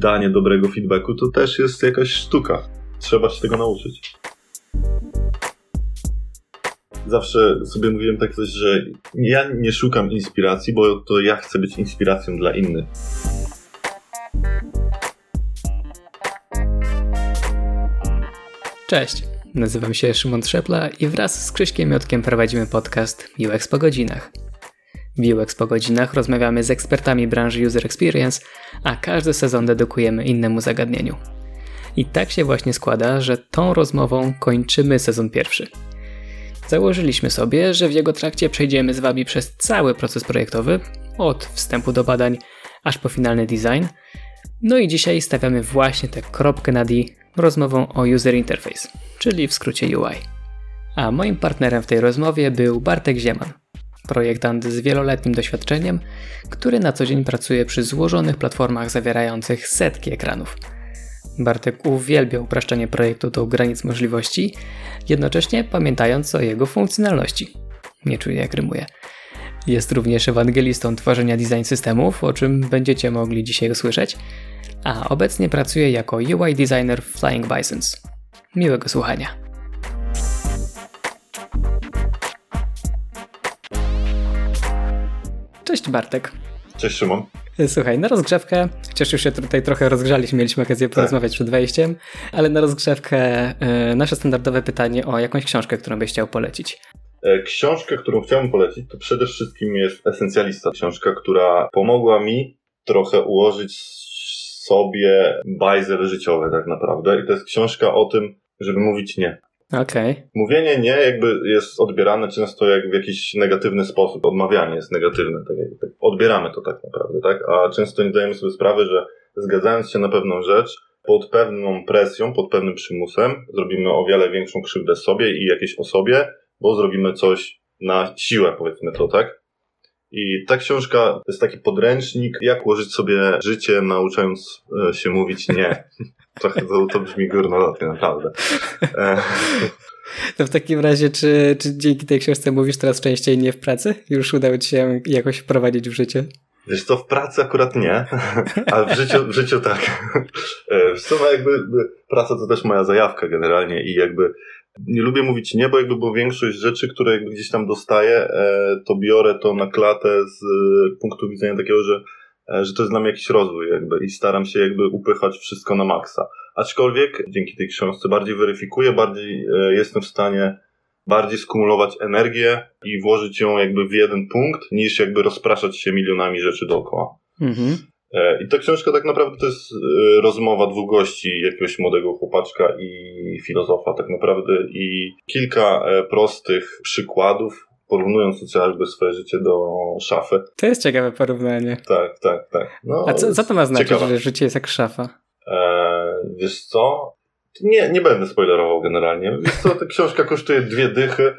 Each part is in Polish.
danie dobrego feedbacku to też jest jakaś sztuka. Trzeba się tego nauczyć. Zawsze sobie mówiłem tak coś, że ja nie szukam inspiracji, bo to ja chcę być inspiracją dla innych. Cześć, nazywam się Szymon Trzepla i wraz z Krzyśkiem Miotkiem prowadzimy podcast UX po godzinach. W UX po godzinach rozmawiamy z ekspertami branży User Experience, a każdy sezon dedykujemy innemu zagadnieniu. I tak się właśnie składa, że tą rozmową kończymy sezon pierwszy. Założyliśmy sobie, że w jego trakcie przejdziemy z Wami przez cały proces projektowy, od wstępu do badań aż po finalny design. No i dzisiaj stawiamy właśnie tę kropkę na D rozmową o User Interface, czyli w skrócie UI. A moim partnerem w tej rozmowie był Bartek Zieman, projektant z wieloletnim doświadczeniem, który na co dzień pracuje przy złożonych platformach zawierających setki ekranów. Bartek uwielbia upraszczanie projektu do granic możliwości, jednocześnie pamiętając o jego funkcjonalności. Nie czuję jak rymuje. Jest również ewangelistą tworzenia design systemów, o czym będziecie mogli dzisiaj usłyszeć, a obecnie pracuje jako UI designer Flying Bisons. Miłego słuchania. Cześć Bartek. Cześć Szymon. Słuchaj, na rozgrzewkę, chociaż już się tutaj trochę rozgrzaliśmy, mieliśmy okazję tak. porozmawiać tak. przed wejściem, ale na rozgrzewkę y, nasze standardowe pytanie o jakąś książkę, którą byś chciał polecić. E, książkę, którą chciałbym polecić, to przede wszystkim jest Esencjalista. Książka, która pomogła mi trochę ułożyć sobie bajzer życiowy tak naprawdę. I to jest książka o tym, żeby mówić nie. Okay. Mówienie nie jakby jest odbierane często jak w jakiś negatywny sposób. Odmawianie jest negatywne. Tak, tak odbieramy to tak naprawdę, tak? A często nie zdajemy sobie sprawy, że zgadzając się na pewną rzecz, pod pewną presją, pod pewnym przymusem, zrobimy o wiele większą krzywdę sobie i jakiejś osobie, bo zrobimy coś na siłę, powiedzmy to, tak? I ta książka to jest taki podręcznik, jak ułożyć sobie życie, nauczając e, się mówić nie. Trochę to, to brzmi górnolotnie, naprawdę. To w takim razie, czy, czy dzięki tej książce mówisz teraz częściej nie w pracy? Już udało ci się jakoś wprowadzić w życie? Wiesz to w pracy akurat nie, ale w życiu, w życiu tak. E, w sumie jakby praca to też moja zajawka generalnie i jakby nie lubię mówić nie, bo jakby bo większość rzeczy, które jakby gdzieś tam dostaję, e, to biorę to na klatę z punktu widzenia takiego, że, e, że to jest dla mnie jakiś rozwój jakby i staram się jakby upychać wszystko na maksa. Aczkolwiek dzięki tej książce bardziej weryfikuję, bardziej e, jestem w stanie bardziej skumulować energię i włożyć ją jakby w jeden punkt, niż jakby rozpraszać się milionami rzeczy dookoła. Mhm. E, I ta książka tak naprawdę to jest e, rozmowa dwóch gości, jakiegoś młodego chłopaczka i filozofa tak naprawdę i kilka e, prostych przykładów, porównując chociażby swoje życie do szafy. To jest ciekawe porównanie. Tak, tak, tak. No, A co, co to ma znaczyć, ciekawe. że życie jest jak szafa? Eee, wiesz co? Nie, nie będę spoilerował generalnie. Wiesz co, ta książka kosztuje dwie dychy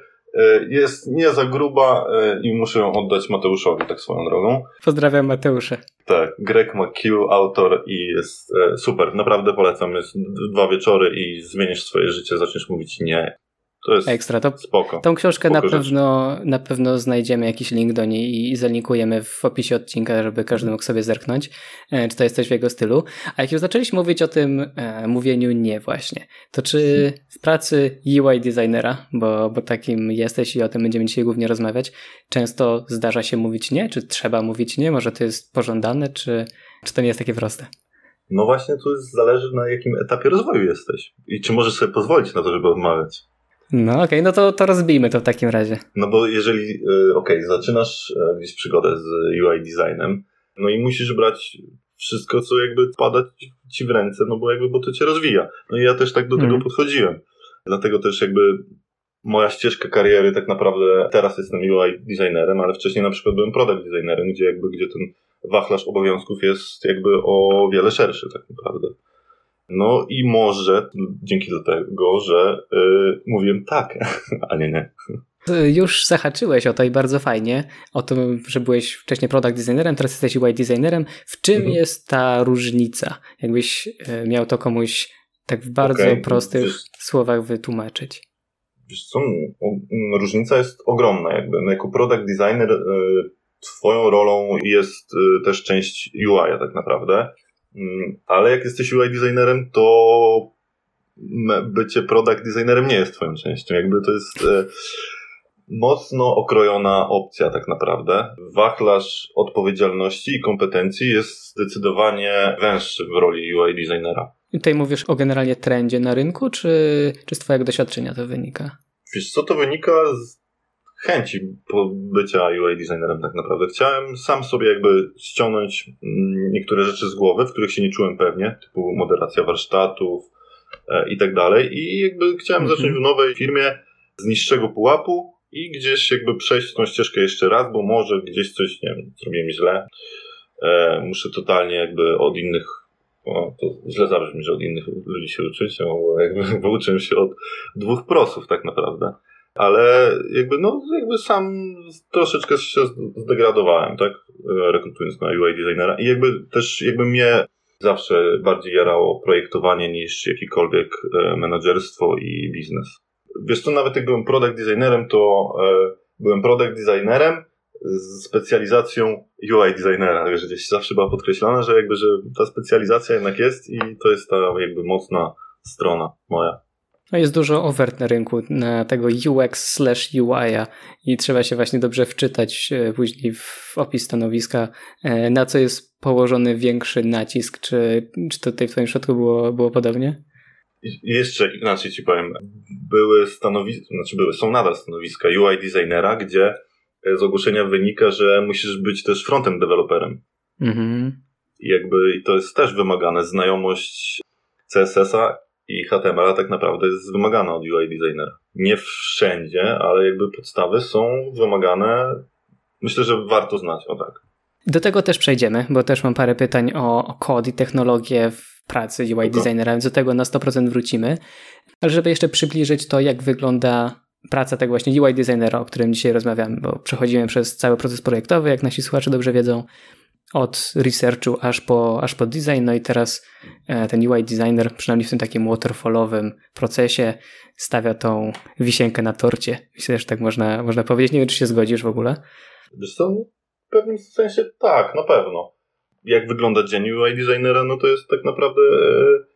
jest nie za gruba e, i muszę ją oddać Mateuszowi, tak swoją drogą. Pozdrawiam Mateusze. Tak, Greg McHugh, autor i jest e, super, naprawdę polecam. Jest dwa wieczory i zmienisz swoje życie, zaczniesz mówić nie. To jest Ekstra. To, spoko. Tą książkę na pewno, na pewno znajdziemy jakiś link do niej i zalinkujemy w opisie odcinka, żeby każdy mógł sobie zerknąć, e, czy to jest coś w jego stylu. A jak już zaczęliśmy mówić o tym e, mówieniu nie właśnie, to czy w pracy UI designera, bo, bo takim jesteś i o tym będziemy dzisiaj głównie rozmawiać, często zdarza się mówić nie, czy trzeba mówić nie? Może to jest pożądane, czy, czy to nie jest takie proste? No właśnie, to zależy na jakim etapie rozwoju jesteś i czy możesz sobie pozwolić na to, żeby odmawiać. No okej, okay, no to, to rozbijmy to w takim razie. No bo jeżeli, e, okej, okay, zaczynasz e, gdzieś przygodę z UI designem, no i musisz brać wszystko, co jakby pada ci w ręce, no bo jakby, bo to cię rozwija. No i ja też tak do tego mm. podchodziłem. Dlatego też jakby moja ścieżka kariery tak naprawdę, teraz jestem UI designerem, ale wcześniej na przykład byłem product designerem, gdzie jakby, gdzie ten wachlarz obowiązków jest jakby o wiele szerszy tak naprawdę. No i może dzięki tego, że yy, mówiłem tak, a nie nie. Już zahaczyłeś o to i bardzo fajnie, o tym, że byłeś wcześniej product designerem, teraz jesteś UI designerem. W czym mhm. jest ta różnica? Jakbyś y, miał to komuś tak w bardzo okay. prostych wiesz, słowach wytłumaczyć. Wiesz co, różnica jest ogromna jakby. No jako product designer y, twoją rolą jest y, też część UI tak naprawdę Mm, ale jak jesteś UI designerem, to bycie product designerem nie jest twoją częścią. Jakby to jest e, mocno okrojona opcja tak naprawdę. Wachlarz odpowiedzialności i kompetencji jest zdecydowanie węższy w roli UI designera. I tutaj mówisz o generalnie trendzie na rynku, czy, czy z twojego doświadczenia to wynika? Wiesz co, to wynika z chęci bycia UI designerem tak naprawdę. Chciałem sam sobie jakby ściągnąć mm, niektóre rzeczy z głowy, w których się nie czułem pewnie, typu moderacja warsztatów e, i tak dalej i jakby chciałem mhm. zacząć w nowej firmie z niższego pułapu i gdzieś jakby przejść tą ścieżkę jeszcze raz, bo może gdzieś coś, nie wiem, zrobiłem źle. E, muszę totalnie jakby od innych to źle zabrzmi, że od innych ludzi się uczyć, bo jakby bo uczyłem się od dwóch prosów tak naprawdę ale jakby, no, jakby sam troszeczkę się zdegradowałem, tak, rekrutując na UI designera i jakby też, jakby mnie zawsze bardziej jarało projektowanie niż jakiekolwiek e, menadżerstwo i biznes. Wiesz co, nawet jak byłem product designerem, to e, byłem product designerem z specjalizacją UI designera, wiesz, gdzieś zawsze była podkreślana, że jakby, że ta specjalizacja jednak jest i to jest ta jakby mocna strona moja. No jest dużo ofert na rynku na tego UX slash UI i trzeba się właśnie dobrze wczytać e, później w opis stanowiska, e, na co jest położony większy nacisk. Czy, czy tutaj w Twoim przypadku było, było podobnie? Jeszcze inaczej Ci powiem. Były stanowiska, znaczy były, są nadal stanowiska UI designera, gdzie z ogłoszenia wynika, że musisz być też frontem deweloperem. Mhm. I jakby to jest też wymagane, znajomość CSS-a i HTML tak naprawdę jest wymagana od UI designera. Nie wszędzie, ale jakby podstawy są wymagane. Myślę, że warto znać, o tak. Do tego też przejdziemy, bo też mam parę pytań o, o kod i technologię w pracy UI designera, więc do tego na 100% wrócimy. Ale żeby jeszcze przybliżyć to, jak wygląda praca tego właśnie UI designera, o którym dzisiaj rozmawiamy, bo przechodzimy przez cały proces projektowy, jak nasi słuchacze dobrze wiedzą, od researchu aż po, aż po design. No i teraz e, ten UI designer, przynajmniej w tym takim waterfallowym procesie, stawia tą wisienkę na torcie. Myślę, że tak można, można powiedzieć. Nie wiem, czy się zgodzisz w ogóle. Wiesz co, w pewnym sensie tak, na pewno. Jak wygląda dzień UI designera, no to jest tak naprawdę e,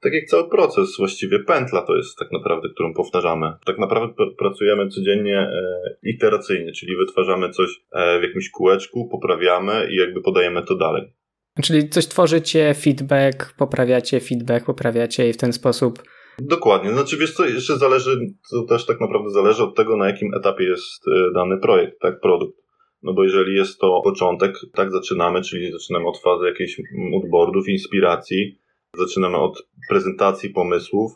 tak jak cały proces, właściwie pętla to jest tak naprawdę, którą powtarzamy. Tak naprawdę pr pracujemy codziennie e, iteracyjnie, czyli wytwarzamy coś e, w jakimś kółeczku, poprawiamy i jakby podajemy to dalej. Czyli coś tworzycie, feedback, poprawiacie feedback, poprawiacie i w ten sposób. Dokładnie. Znaczy wiesz co, jeszcze zależy, to też tak naprawdę zależy od tego, na jakim etapie jest e, dany projekt, tak, produkt. No bo jeżeli jest to początek, tak zaczynamy, czyli zaczynamy od fazy jakichś moodboardów, inspiracji, Zaczynamy od prezentacji pomysłów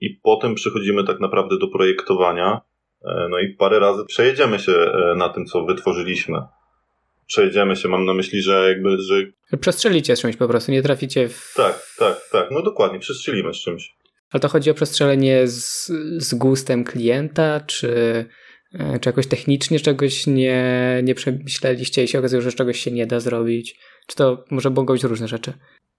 i potem przechodzimy tak naprawdę do projektowania. E, no i parę razy przejedziemy się e, na tym, co wytworzyliśmy. Przejedziemy się, mam na myśli, że jakby, że... Przestrzelicie z czymś po prostu, nie traficie w... Tak, tak, tak, no dokładnie, przestrzelimy z czymś. Ale to chodzi o przestrzelenie z, z gustem klienta, czy, e, czy jakoś technicznie czegoś nie, nie przemyśleliście i się okazuje, że czegoś się nie da zrobić? Czy to może mogą być różne rzeczy?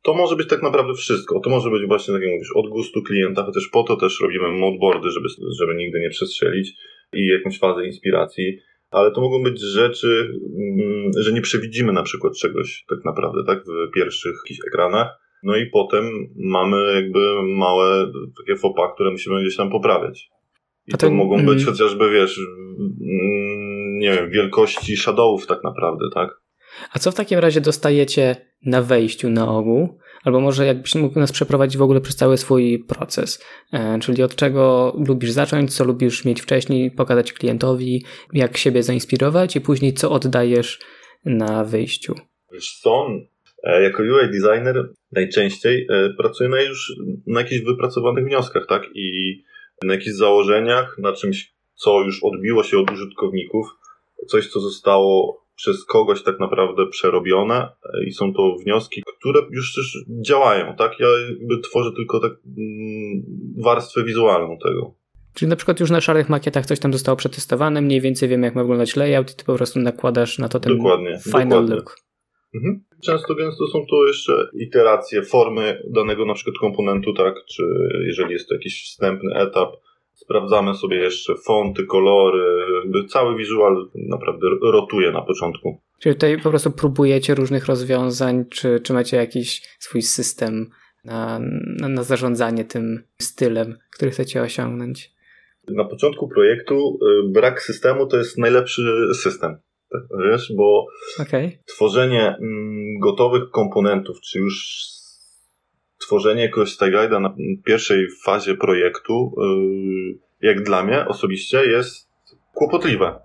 To może być tak naprawdę wszystko. To może być właśnie, tak jak mówisz, od gustu klienta, chociaż po to też robimy moodboardy, żeby, żeby nigdy nie przestrzelić i jakąś fazę inspiracji. Ale to mogą być rzeczy, mm, że nie przewidzimy na przykład czegoś tak naprawdę, tak, w pierwszych ekranach. No i potem mamy jakby małe takie fopa, które musimy gdzieś tam poprawiać. I to, to mogą być mm. chociażby, wiesz, mm, nie wiem, wielkości shadowów tak naprawdę, tak? A co w takim razie dostajecie na wejściu na ogół? Albo może jakbyś mógł nas przeprowadzić w ogóle przez cały swój proces, e, czyli od czego lubisz zacząć, co lubisz mieć wcześniej, pokazać klientowi, jak siebie zainspirować i później co oddajesz na wyjściu. Wiesz co, e, jako UI designer najczęściej e, pracuję na już na jakichś wypracowanych wnioskach, tak? I na jakichś założeniach, na czymś, co już odbiło się od użytkowników, coś, co zostało przez kogoś tak naprawdę przerobione i są to wnioski, które już też działają, tak? Ja jakby tworzę tylko tak mm, warstwę wizualną tego. Czyli na przykład już na szarych makietach coś tam zostało przetestowane, mniej więcej wiem jak ma wyglądać layout i ty po prostu nakładasz na to ten dokładnie, final dokładnie. look. Mhm. Często gęsto są to jeszcze iteracje formy danego na przykład komponentu, tak? Czy jeżeli jest to jakiś wstępny etap, Sprawdzamy sobie jeszcze fonty, kolory, cały wizual naprawdę rotuje na początku. Czyli tutaj po prostu próbujecie różnych rozwiązań, czy, czy macie jakiś swój system na, na, na zarządzanie tym stylem, który chcecie osiągnąć? Na początku projektu y, brak systemu to jest najlepszy system. Tak, wiesz, bo okay. tworzenie mm, gotowych komponentów, czy już tworzenie jakiegoś Styguida na pierwszej fazie projektu, y, jak dla mnie osobiście, jest kłopotliwe.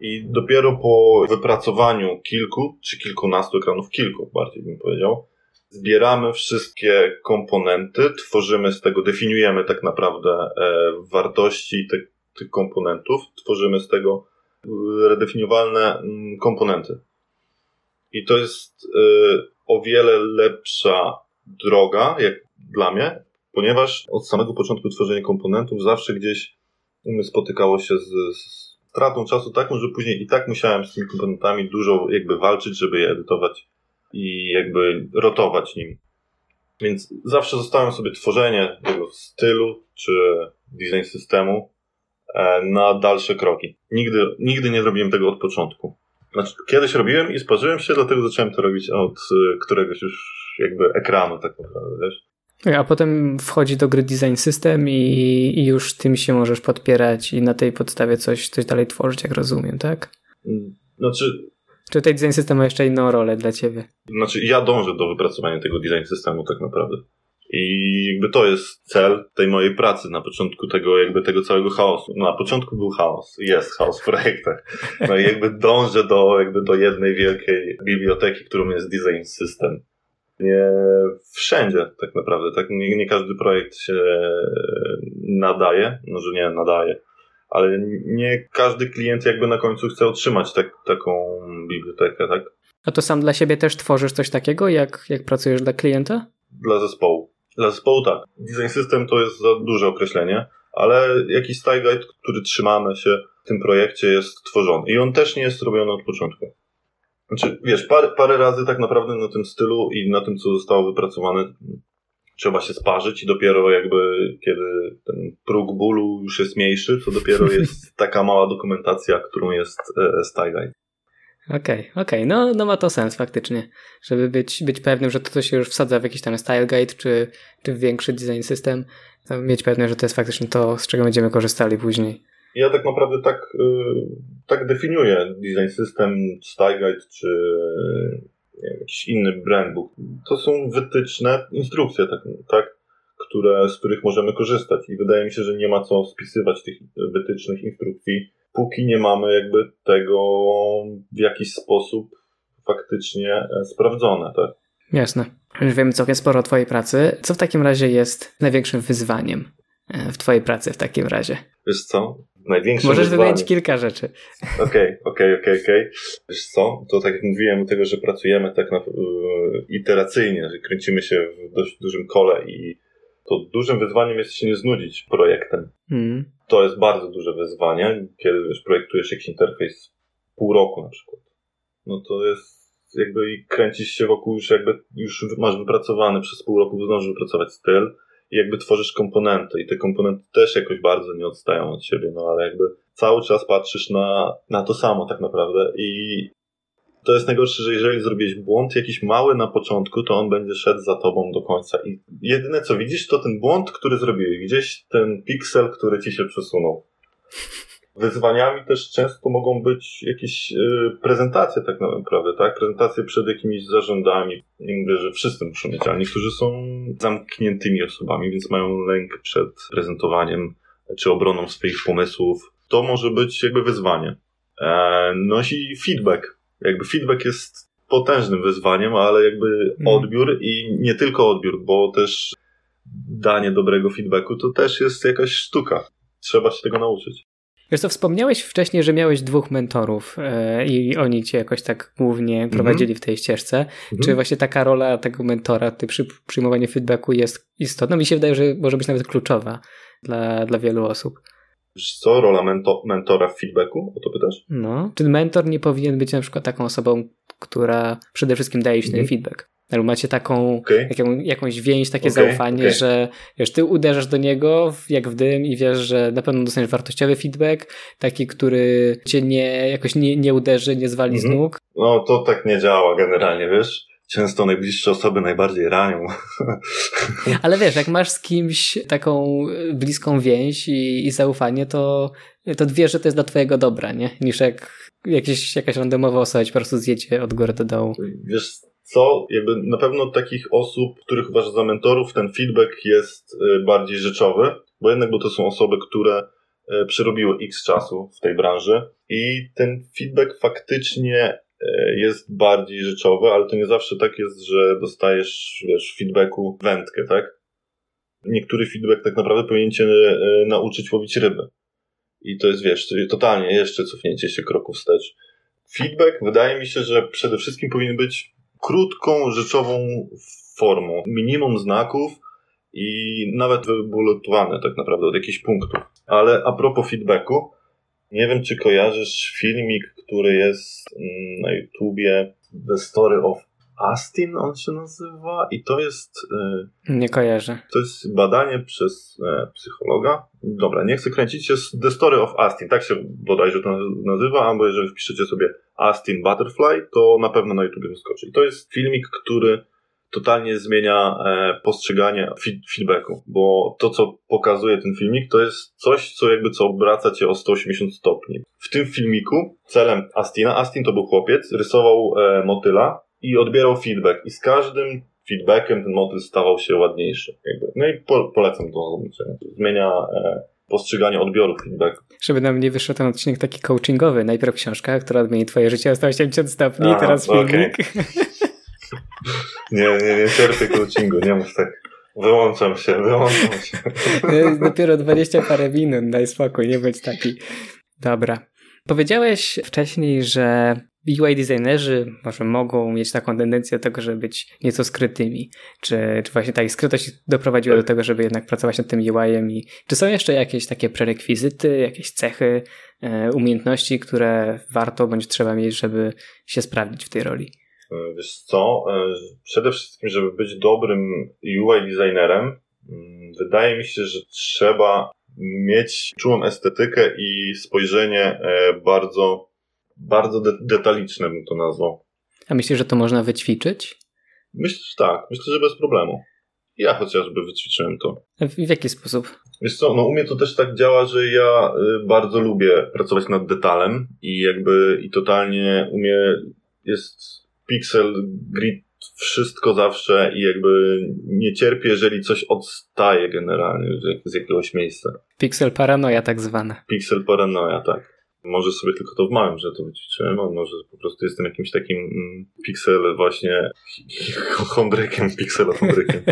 I dopiero po wypracowaniu kilku czy kilkunastu ekranów, kilku bardziej bym powiedział, zbieramy wszystkie komponenty, tworzymy z tego, definiujemy tak naprawdę e, wartości te, tych komponentów, tworzymy z tego e, redefiniowalne mm, komponenty. I to jest e, o wiele lepsza droga, jak dla mnie, ponieważ od samego początku tworzenia komponentów zawsze gdzieś spotykało się z, z stratą czasu taką, że później i tak musiałem z tymi komponentami dużo jakby walczyć, żeby je edytować i jakby rotować nim. Więc zawsze zostałem sobie tworzenie tego stylu czy design systemu e, na dalsze kroki. Nigdy, nigdy nie zrobiłem tego od początku. Znaczy, kiedyś robiłem i sparzyłem się, dlatego zacząłem to robić od e, któregoś już jakby ekranu, tak naprawdę, wiesz. A potem wchodzi do gry design system i, i, już tym się możesz podpierać i na tej podstawie coś, coś dalej tworzyć, jak rozumiem, tak? Znaczy, czy tutaj design system ma jeszcze inną rolę dla ciebie? Znaczy, ja dążę do wypracowania tego design systemu tak naprawdę. I jakby to jest cel tej mojej pracy na początku tego, jakby tego całego chaosu. No, na początku był chaos, jest chaos w projektach. No i jakby dążę do, jakby do jednej wielkiej biblioteki, którą jest design system. Nie wszędzie tak naprawdę, tak? Nie, nie każdy projekt się nadaje, no że nie nadaje ale nie każdy klient jakby na końcu chce otrzymać tak, taką bibliotekę, tak? A to sam dla siebie też tworzysz coś takiego, jak, jak pracujesz dla klienta? Dla zespołu. Dla zespołu tak. Design system to jest za duże określenie, ale jakiś style guide, który trzymamy się w tym projekcie jest tworzony. I on też nie jest robiony od początku. Znaczy, wiesz, parę, parę razy tak naprawdę na tym stylu i na tym, co zostało wypracowane, trzeba się sparzyć i dopiero jakby kiedy ten próg bólu już jest mniejszy, to dopiero jest taka mała dokumentacja, którą jest e, Style Guide. Okej, okay, okej, okay. no, no ma to sens faktycznie, żeby być, być pewnym, że to, to się już wsadza w jakiś tam style guide, czy, czy w większy design system, mieć pewność, że to jest faktycznie to, z czego będziemy korzystali później. Ja tak naprawdę tak, y, tak definiuję design system, style guide, czy wiem, jakiś inny brandbook. To są wytyczne, instrukcje, tak, tak, które, z których możemy korzystać. I wydaje mi się, że nie ma co spisywać tych wytycznych instrukcji, póki nie mamy jakby tego w jakiś sposób faktycznie e, sprawdzone, tak? Jasne. Już wiemy całkiem sporo o Twojej pracy. Co w takim razie jest największym wyzwaniem e, w Twojej pracy w takim razie? Wiesz co? Największe Możesz wymienić kilka rzeczy. Okej, okej, okej, okej. Wiesz co, to tak jak mówiłem, tego, że pracujemy tak na, yy, iteracyjnie, że kręcimy się w dość dużym kole i to dużym wyzwaniem jest się nie znudzić projektem. Mm. To jest bardzo duże wyzwanie, kiedy wiesz, projektujesz jakiś interfejs pół roku na przykład. No to jest jakby i kręcisz się wokół już jakby już masz wypracowany przez pół roku zdążysz wypracować styl, jakby tworzysz komponenty i te komponenty też jakoś bardzo nie odstają od siebie, no ale jakby cały czas patrzysz na, na to samo tak naprawdę i to jest najgorsze, że jeżeli zrobiłeś błąd jakiś mały na początku, to on będzie szedł za tobą do końca i jedyne co widzisz to ten błąd, który zrobiłeś, gdzieś ten piksel, który ci się przesunął. Wyzwaniami też często mogą być jakieś y, prezentacje tak naprawdę, tak? Prezentacje przed jakimiś zarządami. Nie mówię, że wszyscy muszą mieć, ale niektórzy są zamkniętymi osobami, więc mają lęk przed prezentowaniem czy obroną swoich pomysłów. To może być jakby wyzwanie. E, no i feedback. Jakby feedback jest potężnym wyzwaniem, ale jakby mm. odbiór i nie tylko odbiór, bo też danie dobrego feedbacku to też jest jakaś sztuka. Trzeba się tego nauczyć. Wiesz co, wspomniałeś wcześniej, że miałeś dwóch mentorów e, i oni cię jakoś tak głównie mhm. prowadzili w tej ścieżce. Mhm. Czy właśnie taka rola tego mentora, ty przy przyjmowaniu feedbacku jest istotna? Mi się wydaje, że może być nawet kluczowa dla, dla wielu osób. Co, rola mento mentora w feedbacku? O to pytasz? No. Czy mentor nie powinien być na przykład taką osobą, która przede wszystkim daje ci ten mhm. feedback? Albo macie taką okay. jaką, jakąś więź, takie okay, zaufanie, okay. że wiesz, ty uderzasz do niego jak w dym i wiesz, że na pewno dostaniesz wartościowy feedback, taki, który cię nie, jakoś nie, nie uderzy, nie zwali mm -hmm. z nóg. No to tak nie działa generalnie, wiesz? Często najbliższe osoby najbardziej ranią. Ale wiesz, jak masz z kimś taką bliską więź i, i zaufanie, to, to wiesz, że to jest dla twojego dobra, nie? Niż jak jakieś, jakaś randomowa osoba po prostu zjedzie od góry do dołu. Wiesz co, jakby na pewno takich osób, których uważasz za mentorów, ten feedback jest y, bardziej rzeczowy, bo jednak bo to są osoby, które y, przerobiły x czasu w tej branży i ten feedback faktycznie y, jest bardziej rzeczowy, ale to nie zawsze tak jest, że dostajesz, wiesz, feedbacku wędkę, tak? Niektóry feedback tak naprawdę powinien cię nauczyć łowić ryby. I to jest, wiesz, totalnie jeszcze cofnięcie się kroku wstecz. Feedback wydaje mi się, że przede wszystkim powinien być krótką, rzeczową formą. Minimum znaków i nawet wybuletowane tak naprawdę od jakichś punktów. Ale a propos feedbacku, nie wiem, czy kojarzysz filmik, który jest mm, na YouTubie The Story of Astin on się nazywa i to jest... Yy, nie kojarzę. To jest badanie przez e, psychologa. Dobra, nie chcę kręcić, jest The Story of Astin, tak się bodajże to nazywa, albo jeżeli wpiszecie sobie Astin Butterfly, to na pewno na YouTube wyskoczy. I to jest filmik, który totalnie zmienia e, postrzeganie feedbacku, bo to, co pokazuje ten filmik, to jest coś, co jakby co obraca cię o 180 stopni. W tym filmiku celem Astina, Astin to był chłopiec, rysował e, motyla i odbierał feedback i z każdym feedbackiem ten motyl stawał się ładniejszy. Jakby. No i po, polecam to zobaczenia. Zmienia e, postrzeganie odbioru feedbacku. Żeby nam nie wyszedł ten odcinek taki coachingowy. Najpierw książka, która odmieni twoje życie o 180 stopni, A, teraz filmik. Okay. nie, nie, nie cierpię coachingu, nie mów tak. Wyłączam się, wyłączam się. Dopiero 20 parę minut, daj spokój, nie bądź taki. Dobra. Powiedziałeś wcześniej, że UI designerzy może mogą mieć taką tendencję do tego, żeby być nieco skrytymi. Czy, czy właśnie ta ich skrytość doprowadziła do tego, żeby jednak pracować nad tym UI-em i czy są jeszcze jakieś takie prerekwizyty, jakieś cechy, e, umiejętności, które warto bądź trzeba mieć, żeby się sprawdzić w tej roli? E, wiesz co, e, przede wszystkim, żeby być dobrym UI designerem, mm, wydaje mi się, że trzeba mieć czułą estetykę i spojrzenie bardzo bardzo de detaliczne bym to nazwał. A myślisz, że to można wyćwiczyć? Myślę, że tak. Myślę, że bez problemu. Ja chociażby wyćwiczyłem to. W, w jaki sposób? Wiesz co, no u mnie to też tak działa, że ja y, bardzo lubię pracować nad detalem i jakby i totalnie u mnie jest pixel, grid, wszystko zawsze i jakby nie cierpię, jeżeli coś odstaje generalnie z, jakiegoś miejsca. Pixel paranoja tak zwana. Pixel paranoja, tak. Może sobie tylko to w małym, że to wyćwiczyłem, a może po prostu jestem jakimś takim mm, piksel właśnie chondrykiem, pikselohondrykiem.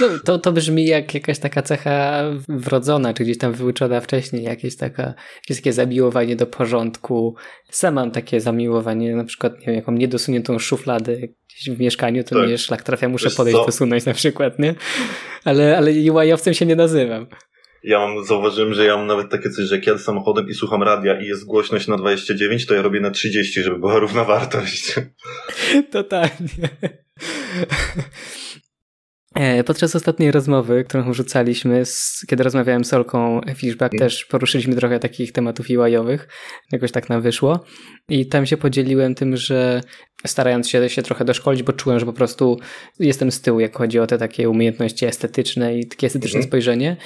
No, to, to brzmi jak jakaś taka cecha wrodzona, czy gdzieś tam wyuczona wcześniej, jakieś, taka, jakieś takie zamiłowanie do porządku. Sam mam takie zamiłowanie, na przykład, nie wiem, jaką niedosuniętą szufladę gdzieś w mieszkaniu, to tak. mnie szlak trafia, muszę Wiesz podejść, co? dosunąć na przykład, nie? Ale, ale UI-owcem się nie nazywam. Ja mam, zauważyłem, że ja mam nawet takie coś, że jak jadę samochodem i słucham radia i jest głośność na 29, to ja robię na 30, żeby była równa wartość. Totalnie. E, podczas ostatniej rozmowy, którą wrzucaliśmy, kiedy rozmawiałem z Olką Fishback, mm. też poruszyliśmy trochę takich tematów UI-owych. Jakoś tak nam wyszło. I tam się podzieliłem tym, że starając się, się trochę doszkolić, bo czułem, że po prostu jestem z tyłu, jak chodzi o te takie umiejętności estetyczne i takie estetyczne mm. spojrzenie.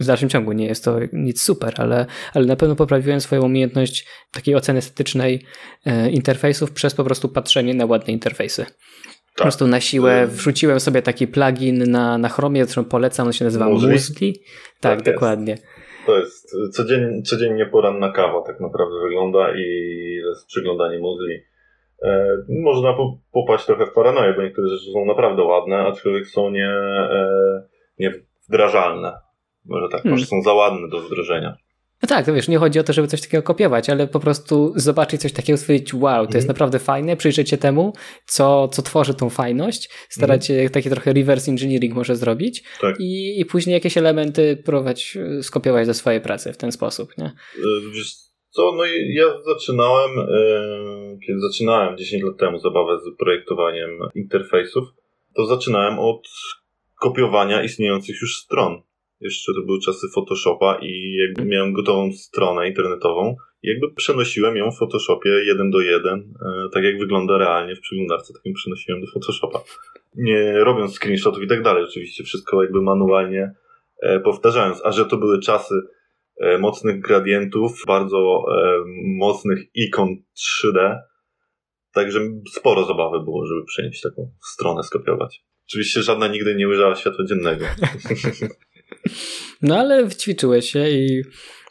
W dalszym ciągu nie jest to nic super, ale, ale na pewno poprawiłem swoją umiejętność takiej oceny estetycznej e, interfejsów przez po prostu patrzenie na ładne interfejsy. Po tak. prostu na siłę wrzuciłem sobie taki plugin na, na Chromie, zresztą polecam, on się nazywa Musli. Tak, tak dokładnie. To jest codziennie, codziennie poranna kawa tak naprawdę wygląda i jest przyglądanie Musli. E, można po, popaść trochę w paranoję, bo niektóre rzeczy są naprawdę ładne, aczkolwiek są nie, e, nie wdrażalne. Może tak, hmm. może są za ładne do wdrożenia. No tak, to wiesz, nie chodzi o to, żeby coś takiego kopiować, ale po prostu zobaczyć coś takiego, stwierdzić, wow, to mm. jest mhm. naprawdę fajne, przyjrzeć się temu, co, co tworzy tą fajność, starać mm. się taki trochę reverse engineering może zrobić tak. i, i później jakieś elementy próbować e, skopiować do swojej pracy w ten sposób, nie? E, wiesz co, no i ja zaczynałem, yy, kiedy zaczynałem 10 lat temu zabawę z projektowaniem interfejsów, to zaczynałem od kopiowania istniejących już stron. Jeszcze to były czasy Photoshopa i jakby miałem gotową stronę internetową i jakby przenosiłem ją w Photoshopie jeden do jeden, yy, tak jak wygląda realnie w przeglądarce, takim przenosiłem do Photoshopa. Nie robiąc screenshotów i tak dalej, oczywiście wszystko jakby manualnie yy, powtarzając, a że to były czasy E, mocnych gradientów, bardzo e, mocnych ikon 3D. Także sporo zabawy było, żeby przenieść taką stronę, skopiować. Oczywiście żadna nigdy nie ujrzała światła dziennego. No ale ćwiczyłeś się i...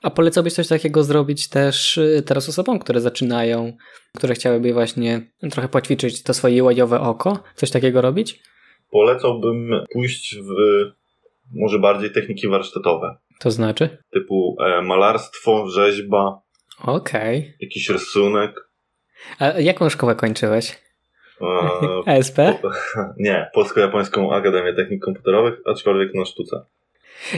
A polecałbyś coś takiego zrobić też y, teraz osobom, które zaczynają, które chciałyby właśnie trochę poćwiczyć to swoje łajowe oko? Coś takiego robić? Polecałbym pójść w może bardziej techniki warsztatowe. To znaczy? Typu e, malarstwo, rzeźba. Okej. Okay. Jakiś rysunek. A jaką szkołę kończyłeś? E, ASP? Po, nie, Polsko-Japońską Akademię Technik Komputerowych, aczkolwiek na sztuce.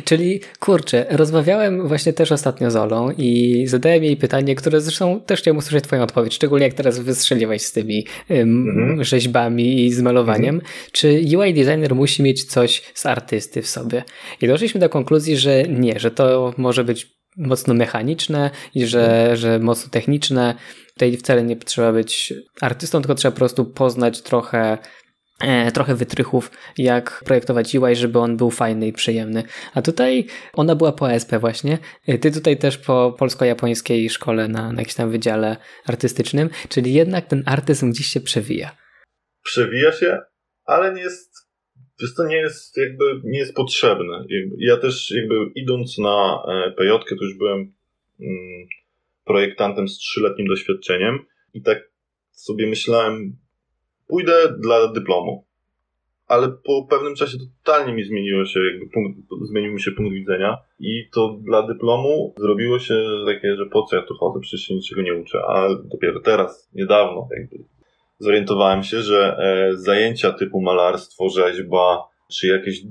Czyli kurczę, rozmawiałem właśnie też ostatnio z Olą i zadałem jej pytanie, które zresztą też chciałem usłyszeć Twoją odpowiedź, szczególnie jak teraz wystrzeliłeś z tymi mhm. rzeźbami i z malowaniem. Mhm. Czy UI designer musi mieć coś z artysty w sobie? I doszliśmy do konkluzji, że nie, że to może być mocno mechaniczne i że, mhm. że mocno techniczne. Tutaj wcale nie trzeba być artystą, tylko trzeba po prostu poznać trochę trochę wytrychów, jak projektować UI, żeby on był fajny i przyjemny. A tutaj ona była po ASP właśnie. E, ty tutaj też po polsko-japońskiej szkole na, na jakimś tam wydziale artystycznym, czyli jednak ten artyzm gdzieś się przewija. Przewija się, ale nie jest Wiesz, to nie jest jakby, nie jest potrzebne. Ja też jakby idąc na e, PJ, to już byłem mm, projektantem z trzyletnim doświadczeniem i tak sobie myślałem, pójdę dla dyplomu. Ale po pewnym czasie totalnie mi zmieniło się, jakby punkt, zmienił mi się punkt widzenia i to dla dyplomu zrobiło się takie, że po co ja tu chodzę, przecież się niczego nie uczę, a dopiero teraz, niedawno jakby zorientowałem się, że e, zajęcia typu malarstwo, rzeźba, czy jakieś e,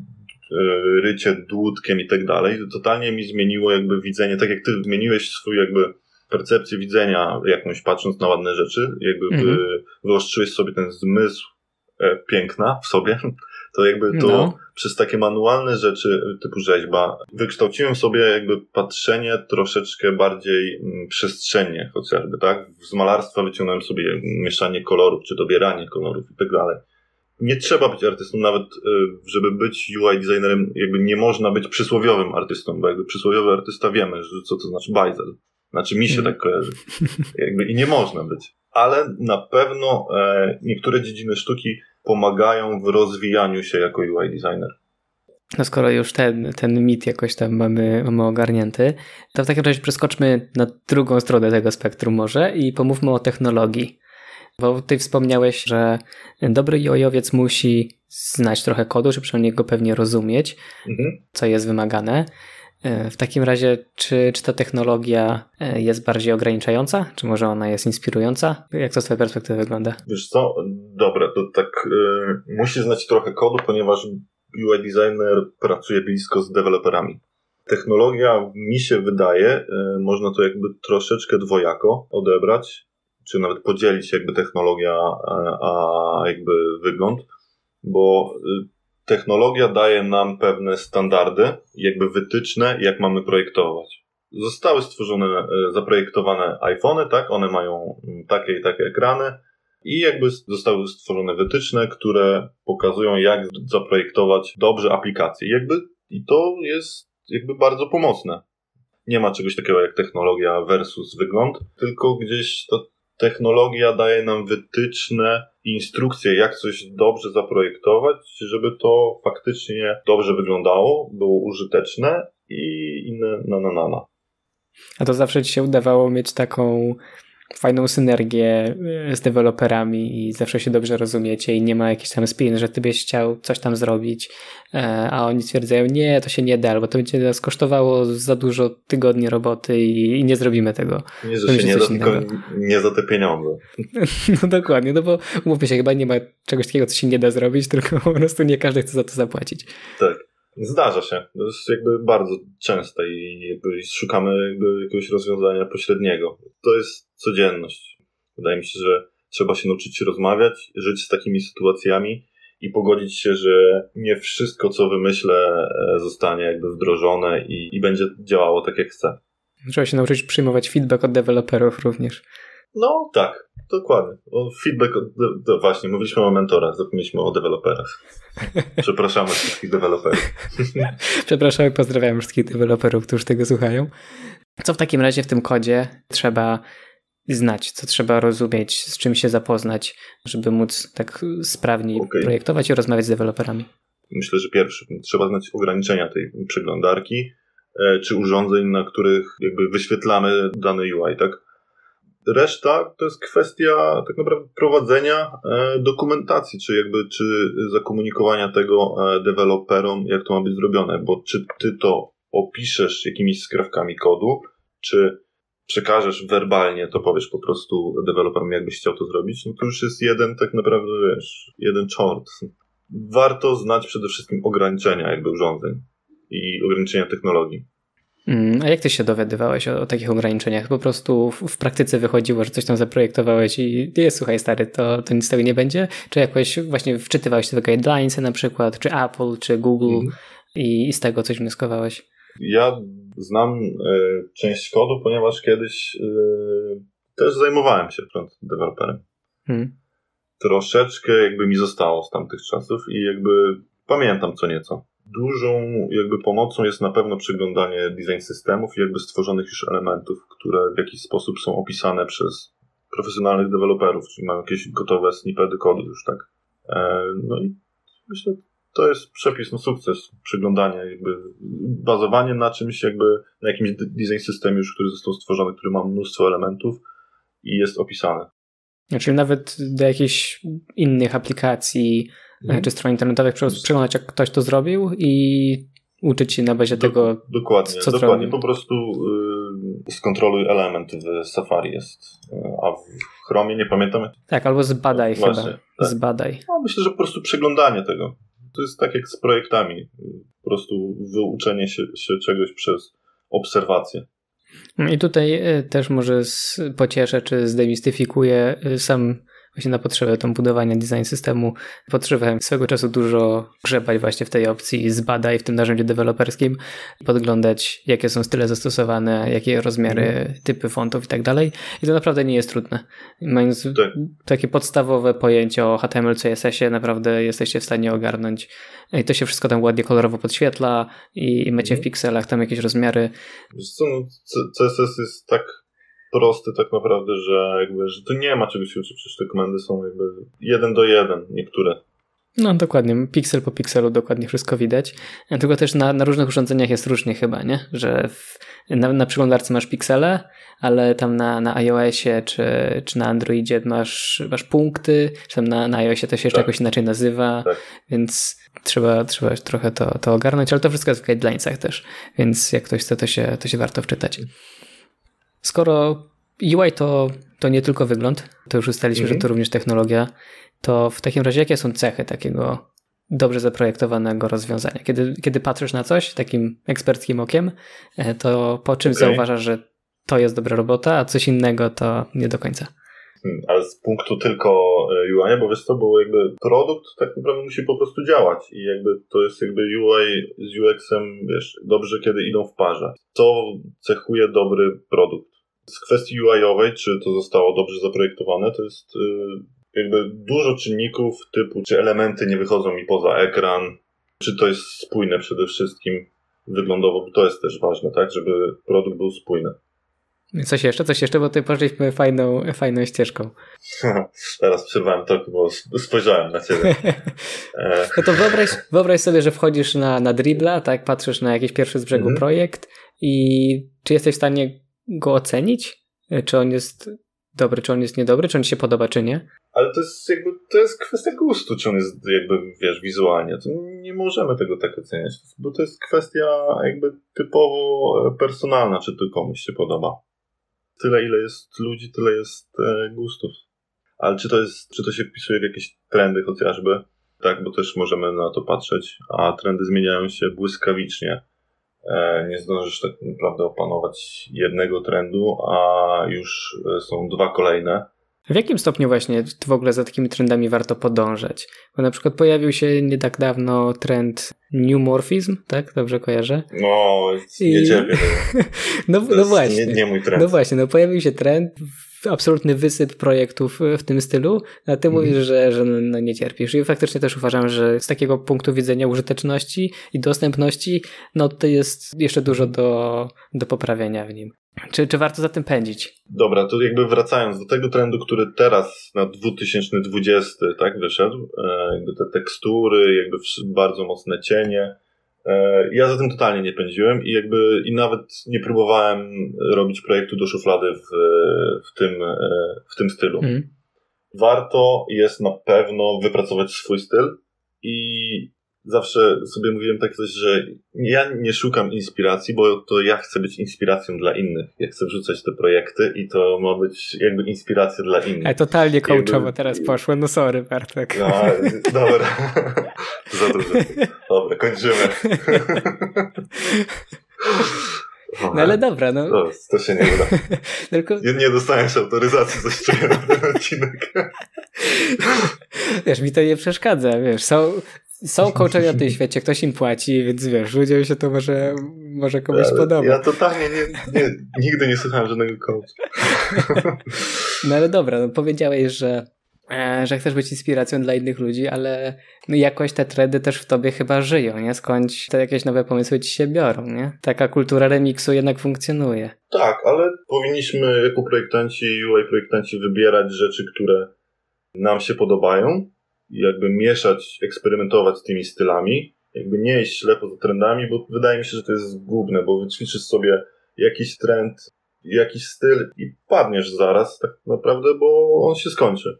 rycie dłutkiem i tak dalej, totalnie mi zmieniło jakby widzenie, tak jak ty zmieniłeś swój jakby percepcję widzenia jakąś patrząc na ładne rzeczy, jakby mhm. wyostrzyłeś sobie ten zmysł e, piękna w sobie, to jakby to no. przez takie manualne rzeczy typu rzeźba wykształciłem sobie jakby patrzenie troszeczkę bardziej mm, przestrzennie chociażby, tak? Z malarstwa wyciągnąłem sobie mieszanie kolorów, czy dobieranie kolorów i tak dalej. Nie trzeba być artystą, nawet e, żeby być UI designerem, jakby nie można być przysłowiowym artystą, bo jakby przysłowiowy artysta wiemy, że co to znaczy bajzel znaczy mi się mm. tak kojarzy. Jakby I nie można być. Ale na pewno e, niektóre dziedziny sztuki pomagają w rozwijaniu się jako UI designer. No skoro już ten, ten mit jakoś tam mamy, mamy ogarnięty, to w takim razie przeskoczmy na drugą stronę tego spektrum może i pomówmy o technologii. Bo ty wspomniałeś, że dobry jojowiec musi znać trochę kodu, żeby przynajmniej go pewnie rozumieć, mhm. co jest wymagane. E, w takim razie, czy, czy ta technologia e, jest bardziej ograniczająca, czy może ona jest inspirująca? Jak to z Twojej perspektywy wygląda? Wiesz co, dobra, to tak yy, musi znać trochę kodu, ponieważ UI designer pracuje blisko z deweloperami. Technologia, mi się wydaje, yy, można to jakby troszeczkę dwojako odebrać, czy nawet podzielić jakby technologia, a, jakby wygląd, bo technologia daje nam pewne standardy, jakby wytyczne, jak mamy projektować. Zostały stworzone, e, zaprojektowane iPhony, tak? One mają mm, takie i takie ekrany i jakby zostały stworzone wytyczne, które pokazują, jak zaprojektować dobrze aplikacje. Jakby, I to jest jakby bardzo pomocne. Nie ma czegoś takiego jak technologia versus wygląd, tylko gdzieś to technologia daje nam wytyczne, instrukcje, jak coś dobrze zaprojektować, żeby to faktycznie dobrze wyglądało, było użyteczne i inne na na na. A to zawsze ci się udawało mieć taką fajną synergię e, z deweloperami i zawsze się dobrze rozumiecie i nie ma jakiś tam spin, że ty byś chciał coś tam zrobić, e, a oni stwierdzają, nie, to się nie da, albo to będzie nas kosztowało za dużo tygodni roboty i, i nie zrobimy tego. Nie, że się nie da, tylko nie za te pieniądze. No dokładnie, no bo umówmy się, chyba nie ma czegoś takiego, co się nie da zrobić, tylko po prostu nie każdy chce za to zapłacić. Tak. Zdarza się. To jest jakby bardzo częste i jakby szukamy jakby jakiegoś rozwiązania pośredniego. To jest codzienność. Wydaje mi się, że trzeba się nauczyć rozmawiać, żyć z takimi sytuacjami i pogodzić się, że nie wszystko, co wymyślę, e, zostanie jakby wdrożone i, i będzie działało tak, jak chcę. Trzeba się nauczyć przyjmować feedback od deweloperów również. No tak, dokładnie. O feedback, od, do, właśnie, mówiliśmy o mentorach, zapomnieliśmy o deweloperach. Przepraszamy wszystkich deweloperów. Przepraszamy, pozdrawiam wszystkich deweloperów, którzy tego słuchają. Co w takim razie w tym kodzie trzeba znać, co trzeba rozumieć, z czym się zapoznać, żeby móc tak sprawniej okay. projektować i rozmawiać z deweloperami? Myślę, że pierwszy, trzeba znać ograniczenia tej przeglądarki, e, czy urządzeń, na których jakby wyświetlamy dany UI, tak? Reszta to jest kwestia tak naprawdę prowadzenia e, dokumentacji, czy jakby czy zakomunikowania tego e, deweloperom, jak to ma być zrobione, bo czy ty to opiszesz jakimiś skrawkami kodu, czy przekażesz werbalnie, to powiesz po prostu deweloperom, jakbyś chciał to zrobić, no to już jest jeden tak naprawdę, wiesz, jeden czort. Warto znać przede wszystkim ograniczenia jakby urządzeń i ograniczenia technologii. Mm, a jak ty się dowiadywałeś o, o takich ograniczeniach? Po prostu w, w, praktyce wychodziło, że coś tam zaprojektowałeś i nie, słuchaj stary, to, to nic z tego nie będzie? Czy jakoś właśnie wczytywałeś te guidelinesy na przykład, czy Apple, czy Google mm. i, i z tego coś wnioskowałeś? Ja znam y, część kodu, ponieważ kiedyś y, też zajmowałem się front developerem. Hmm. Troszeczkę jakby mi zostało z tamtych czasów i jakby pamiętam co nieco. Dużą jakby pomocą jest na pewno przyglądanie design systemów i jakby stworzonych już elementów, które w jakiś sposób są opisane przez profesjonalnych deweloperów, czyli mają jakieś gotowe snippety kodu już, tak. E, no i myślę, to jest przepis na sukces, przyglądanie, jakby bazowanie na czymś, jakby na jakimś design systemie już, który został stworzony, który ma mnóstwo elementów i jest opisany. Czyli nawet do jakichś innych aplikacji mhm. czy stron internetowych przeglądać, jak ktoś to zrobił i uczyć się na bazie do, tego, dokładnie, co Dokładnie, zrobił. po prostu y, skontroluj element w Safari jest, y, a w Chromie nie pamiętam. Tak, albo zbadaj no, chyba. Właśnie, tak. Zbadaj. No, myślę, że po prostu przeglądanie tego to jest tak jak z projektami. Po prostu wyuczenie się, się czegoś przez obserwację. I tutaj e, też może pocieszę, czy zdemistyfikuję e, sam właśnie na potrzebę tam budowania design systemu potrzebowałem swego czasu dużo grzebać właśnie w tej opcji zbadaj w tym narzędziu deweloperskim, podglądać jakie są style zastosowane, jakie rozmiary, mm. typy fontów i tak dalej. I to naprawdę nie jest trudne. Mając tak. takie podstawowe pojęcie o HTML, CSS-ie naprawdę jesteście w stanie ogarnąć. I to się wszystko tam ładnie kolorowo podświetla i, i macie w mhm. pikselach tam jakieś rozmiary. Wiesz co, no, CSS jest tak prosty tak naprawdę, że jakby, że tu nie ma czego się uczyć, przecież te komendy są jakby jeden do jeden, niektóre. No dokładnie, piksel po pikselu dokładnie wszystko widać. Tylko też na, na różnych urządzeniach jest różnie chyba, nie? Że w, na, na przeglądarce masz piksele, ale tam na, na iOSie czy, czy na Androidzie masz, masz punkty, czy tam na, na iOSie to się jeszcze tak. jakoś inaczej nazywa, tak. więc trzeba, trzeba trochę to, to ogarnąć, ale to wszystko jest w guidelinesach też, więc jak ktoś chce, to się, to się warto wczytać. Skoro UI to, to nie tylko wygląd, to już ustaliliśmy, mm -hmm. że to również technologia, to w takim razie jakie są cechy takiego dobrze zaprojektowanego rozwiązania? Kiedy, kiedy patrzysz na coś takim eksperckim okiem, e, to po czym okay. zauważasz, że to jest dobra robota, a coś innego to nie do końca? Hmm, ale z punktu tylko e, UI, bo wiesz co, bo jakby produkt tak naprawdę musi po prostu działać i jakby to jest jakby UI z UX-em, wiesz, dobrze kiedy idą w parze. Co cechuje dobry produkt? Z kwestii UI-owej, czy to zostało dobrze zaprojektowane, to jest y, jakby dużo czynników typu, czy elementy nie wychodzą mi poza ekran, czy to jest spójne przede wszystkim wyglądowo, bo to jest też ważne, tak, żeby produkt był spójny. Coś jeszcze, coś jeszcze, bo tutaj poszliśmy fajną, fajną ścieżką. Teraz przerwałem to, bo spojrzałem na ciebie. no to wyobraź, wyobraź sobie, że wchodzisz na, na Dribbla, tak, patrzysz na jakiś pierwszy z brzegu mhm. projekt i czy jesteś w stanie go ocenić? E, czy on jest dobry, czy on jest niedobry, czy on się podoba, czy nie? Ale to jest jakby, to jest kwestia gustu, czy on jest jakby, wiesz, wizualnie. To nie możemy tego tak oceniać, bo to jest kwestia jakby typowo e, personalna, czy to komuś się podoba. Tyle, ile jest ludzi, tyle jest e, gustów. Ale czy to jest, czy to się wpisuje w jakieś trendy chociażby? tak, bo też możemy na to patrzeć, a trendy zmieniają się błyskawicznie. E, nie zdążysz tak naprawdę opanować jednego trendu, a już e, są dwa kolejne. W jakim stopniu właśnie w ogóle za takimi trendami warto podążać? Bo na przykład pojawił się nie tak dawno trend newmorphizm, tak? Dobrze kojarzę? No, nie I... cierpię tego. no, no właśnie. Nie, nie mój trend. No właśnie, no pojawił się trend absolutny wysyp projektów w tym stylu, a ty mówisz, mhm. że, że no, no nie cierpisz. I faktycznie też uważam, że z takiego punktu widzenia użyteczności i dostępności, no to jest jeszcze dużo do, do poprawienia w nim. Czy, czy warto za tym pędzić? Dobra, to jakby wracając do tego trendu, który teraz na 2020 tak wyszedł, e, jakby te tekstury, jakby bardzo mocne cienie, E, ja za tym totalnie nie pędziłem i jakby i nawet nie próbowałem robić projektu do szuflady w, w, tym, e, w tym stylu. Mm. Warto jest na pewno wypracować swój styl i zawsze sobie mówiłem tak coś, że ja nie szukam inspiracji, bo to ja chcę być inspiracją dla innych. Ja chcę wrzucać te projekty i to ma być jakby inspiracja dla innych. Ale totalnie coachowo teraz poszło, no sorry Bartek. No, dobra. Za dużo. Dobra, kończymy. No ale dobra, no. To, to się nie uda. Tylko... Nie, nie dostaniesz autoryzacji, czuję na ten odcinek. Wiesz, mi to nie przeszkadza, wiesz, są, są coachowie na tym świecie, ktoś im płaci, więc wiesz, ludziom się to może, może komuś ja, podoba. Ja totalnie nie, nie, nigdy nie słuchałem żadnego coacha. No ale dobra, no powiedziałeś, że, e, że chcesz być inspiracją dla innych ludzi, ale no jakoś te trendy też w tobie chyba żyją, nie? Skądś te jakieś nowe pomysły ci się biorą, nie? Taka kultura remiksu jednak funkcjonuje. Tak, ale powinniśmy jako projektanci, UI projektanci wybierać rzeczy, które nam się podobają jakby mieszać, eksperymentować z tymi stylami, jakby nie iść ślepo za trendami, bo wydaje mi się, że to jest zgubne, bo wyćwiczysz sobie jakiś trend, jakiś styl i padniesz zaraz tak naprawdę, bo on się skończy.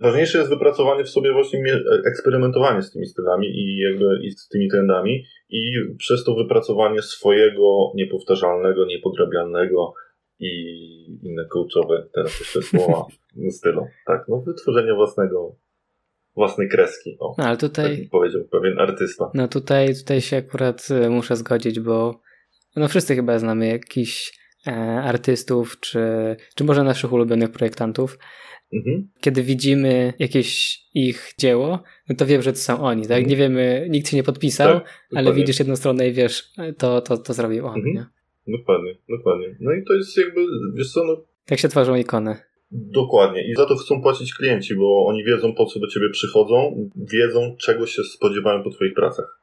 Ważniejsze jest wypracowanie w sobie właśnie eksperymentowanie z tymi stylami i jakby i z tymi trendami i przez to wypracowanie swojego niepowtarzalnego, niepodrabialnego i inne coachowe, teraz jeszcze słowa, stylu. Tak, no wytworzenie własnego własnej kreski. O, no, ale tutaj. Tak powiedział pewien artysta. No tutaj, tutaj się akurat e, muszę zgodzić, bo no wszyscy chyba znamy jakichś e, artystów, czy, czy może naszych ulubionych projektantów. Mhm. Kiedy widzimy jakieś ich dzieło, no to wiem, że to są oni, tak? Mhm. Nie wiemy, nikt się nie podpisał, tak, ale widzisz jedną stronę i wiesz, to, to, to zrobił on, mhm. nie? Dokładnie, dokładnie. No i to jest jakby, wiesz co, no... Tak się tworzą ikony. Dokładnie. I za to chcą płacić klienci, bo oni wiedzą, po co do ciebie przychodzą, wiedzą, czego się spodziewają po twoich pracach.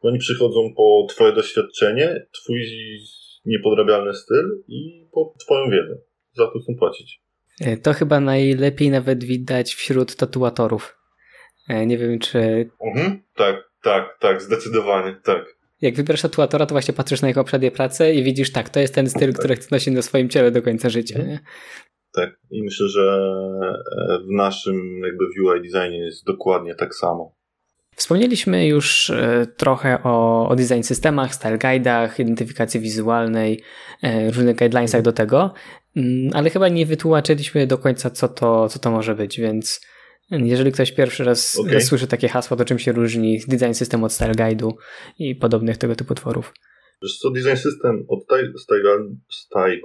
Oni przychodzą po twoje doświadczenie, twój niepodrabialny styl i po twoją wiedzę. Za to chcą płacić. E, to chyba najlepiej nawet widać wśród tatuatorów. E, nie wiem, czy... Mhm, tak, tak, tak, zdecydowanie, tak. Jak wybierasz tatuatora, to właśnie patrzysz na jego poprzednie prace i widzisz, tak, to jest ten styl, tak. który chce nosić na swoim ciele do końca życia. Mhm. Nie? Tak. I myślę, że e, w naszym jakby w UI designie jest dokładnie tak samo. Wspomnieliśmy już e, trochę o, o design systemach, style guide'ach, identyfikacji wizualnej, e, różnych guidelinesach do tego, mm, ale chyba nie wytłumaczyliśmy do końca, co to, co to może być, więc jeżeli ktoś pierwszy raz okay. słyszy takie hasło, to czym się różni design system od style guide'u i podobnych tego typu tworów? Wiesz co, design system od style, style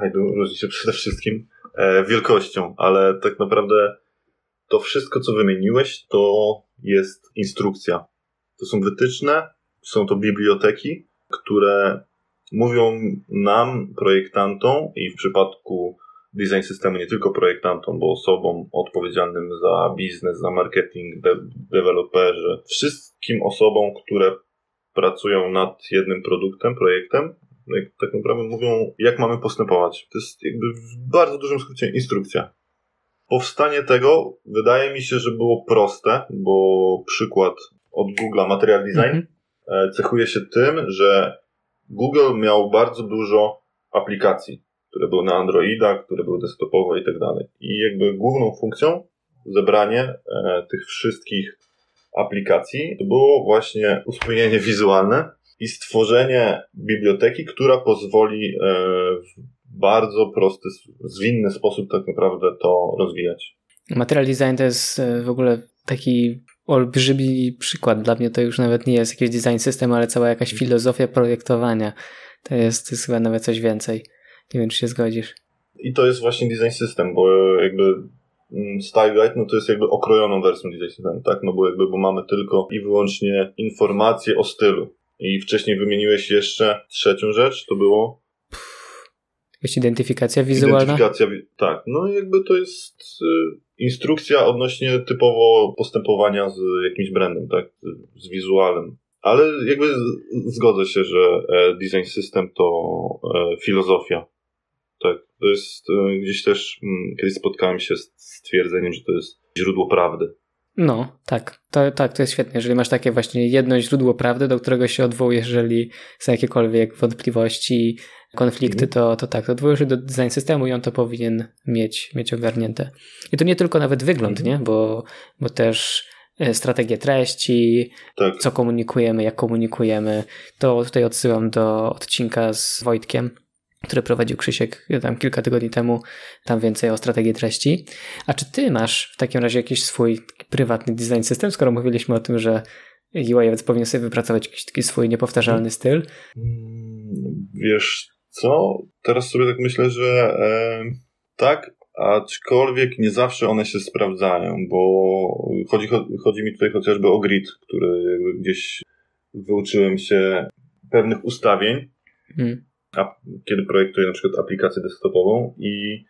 guide'u różni się przede wszystkim wielkością, ale tak naprawdę to wszystko, co wymieniłeś, to jest instrukcja. To są wytyczne, są to biblioteki, które mówią nam, projektantom i w przypadku design systemu nie tylko projektantom, bo osobom odpowiedzialnym za biznes, za marketing, de deweloperzy, wszystkim osobom, które pracują nad jednym produktem, projektem, tak naprawdę mówią, jak mamy postępować. To jest jakby w bardzo dużym skrócie instrukcja. Powstanie tego wydaje mi się, że było proste, bo przykład od Google'a Material Design mm-hmm. cechuje się tym, że Google miał bardzo dużo aplikacji, które były na Androida, które były desktopowe i tak dalej. I jakby główną funkcją zebranie e, tych wszystkich aplikacji to było właśnie uspójnienie wizualne i stworzenie biblioteki, która pozwoli e, w bardzo prosty, zwinny sposób tak naprawdę to rozwijać. Material design to jest e, w ogóle taki olbrzymi przykład. Dla mnie to już nawet nie jest jakiś design system, ale cała jakaś filozofia projektowania. To jest, to jest chyba nawet coś więcej. Nie wiem, czy się zgodzisz. I to jest właśnie design system, bo jakby mm, Style Guide, no to jest jakby okrojoną wersją design system, tak? No bo jakby, bo mamy tylko i wyłącznie informacje o stylu. I wcześniej wymieniłeś jeszcze trzecią rzecz, to było? Jakaś identyfikacja wizualna? Identyfikacja, tak. No jakby to jest y, instrukcja odnośnie typowo postępowania z jakimś brandem, tak? Z wizualem. Ale jakby zgodzę się, że e, design system to e, filozofia. Tak, to jest e, gdzieś też, mm, kiedyś spotkałem się z stwierdzeniem, że to jest źródło prawdy. No, tak. To, tak, to jest świetne. Jeżeli masz takie właśnie jedno źródło prawdy, do którego się odwołujesz, jeżeli są jakiekolwiek wątpliwości, konflikty, mhm. to, to tak, to odwołujesz się do design systemu i on to powinien mieć, mieć ogarnięte. I to nie tylko nawet wygląd, mhm. nie? Bo, bo też e, strategie treści, tak. co komunikujemy, jak komunikujemy. To tutaj odsyłam do odcinka z Wojtkiem, który prowadził Krzysiek tam kilka tygodni temu, tam więcej o strategii treści. A czy ty masz w takim razie jakiś swój prywatny design system, skoro mówiliśmy o tym, że UI powinien sobie wypracować jakiś taki swój niepowtarzalny styl? Mm, wiesz co? Teraz sobie tak myślę, że e, tak, aczkolwiek nie zawsze one się sprawdzają, bo chodzi, chodzi mi tutaj chociażby o grid, który gdzieś wyuczyłem się pewnych ustawień, hmm kiedy projektuję na przykład aplikację desktopową i,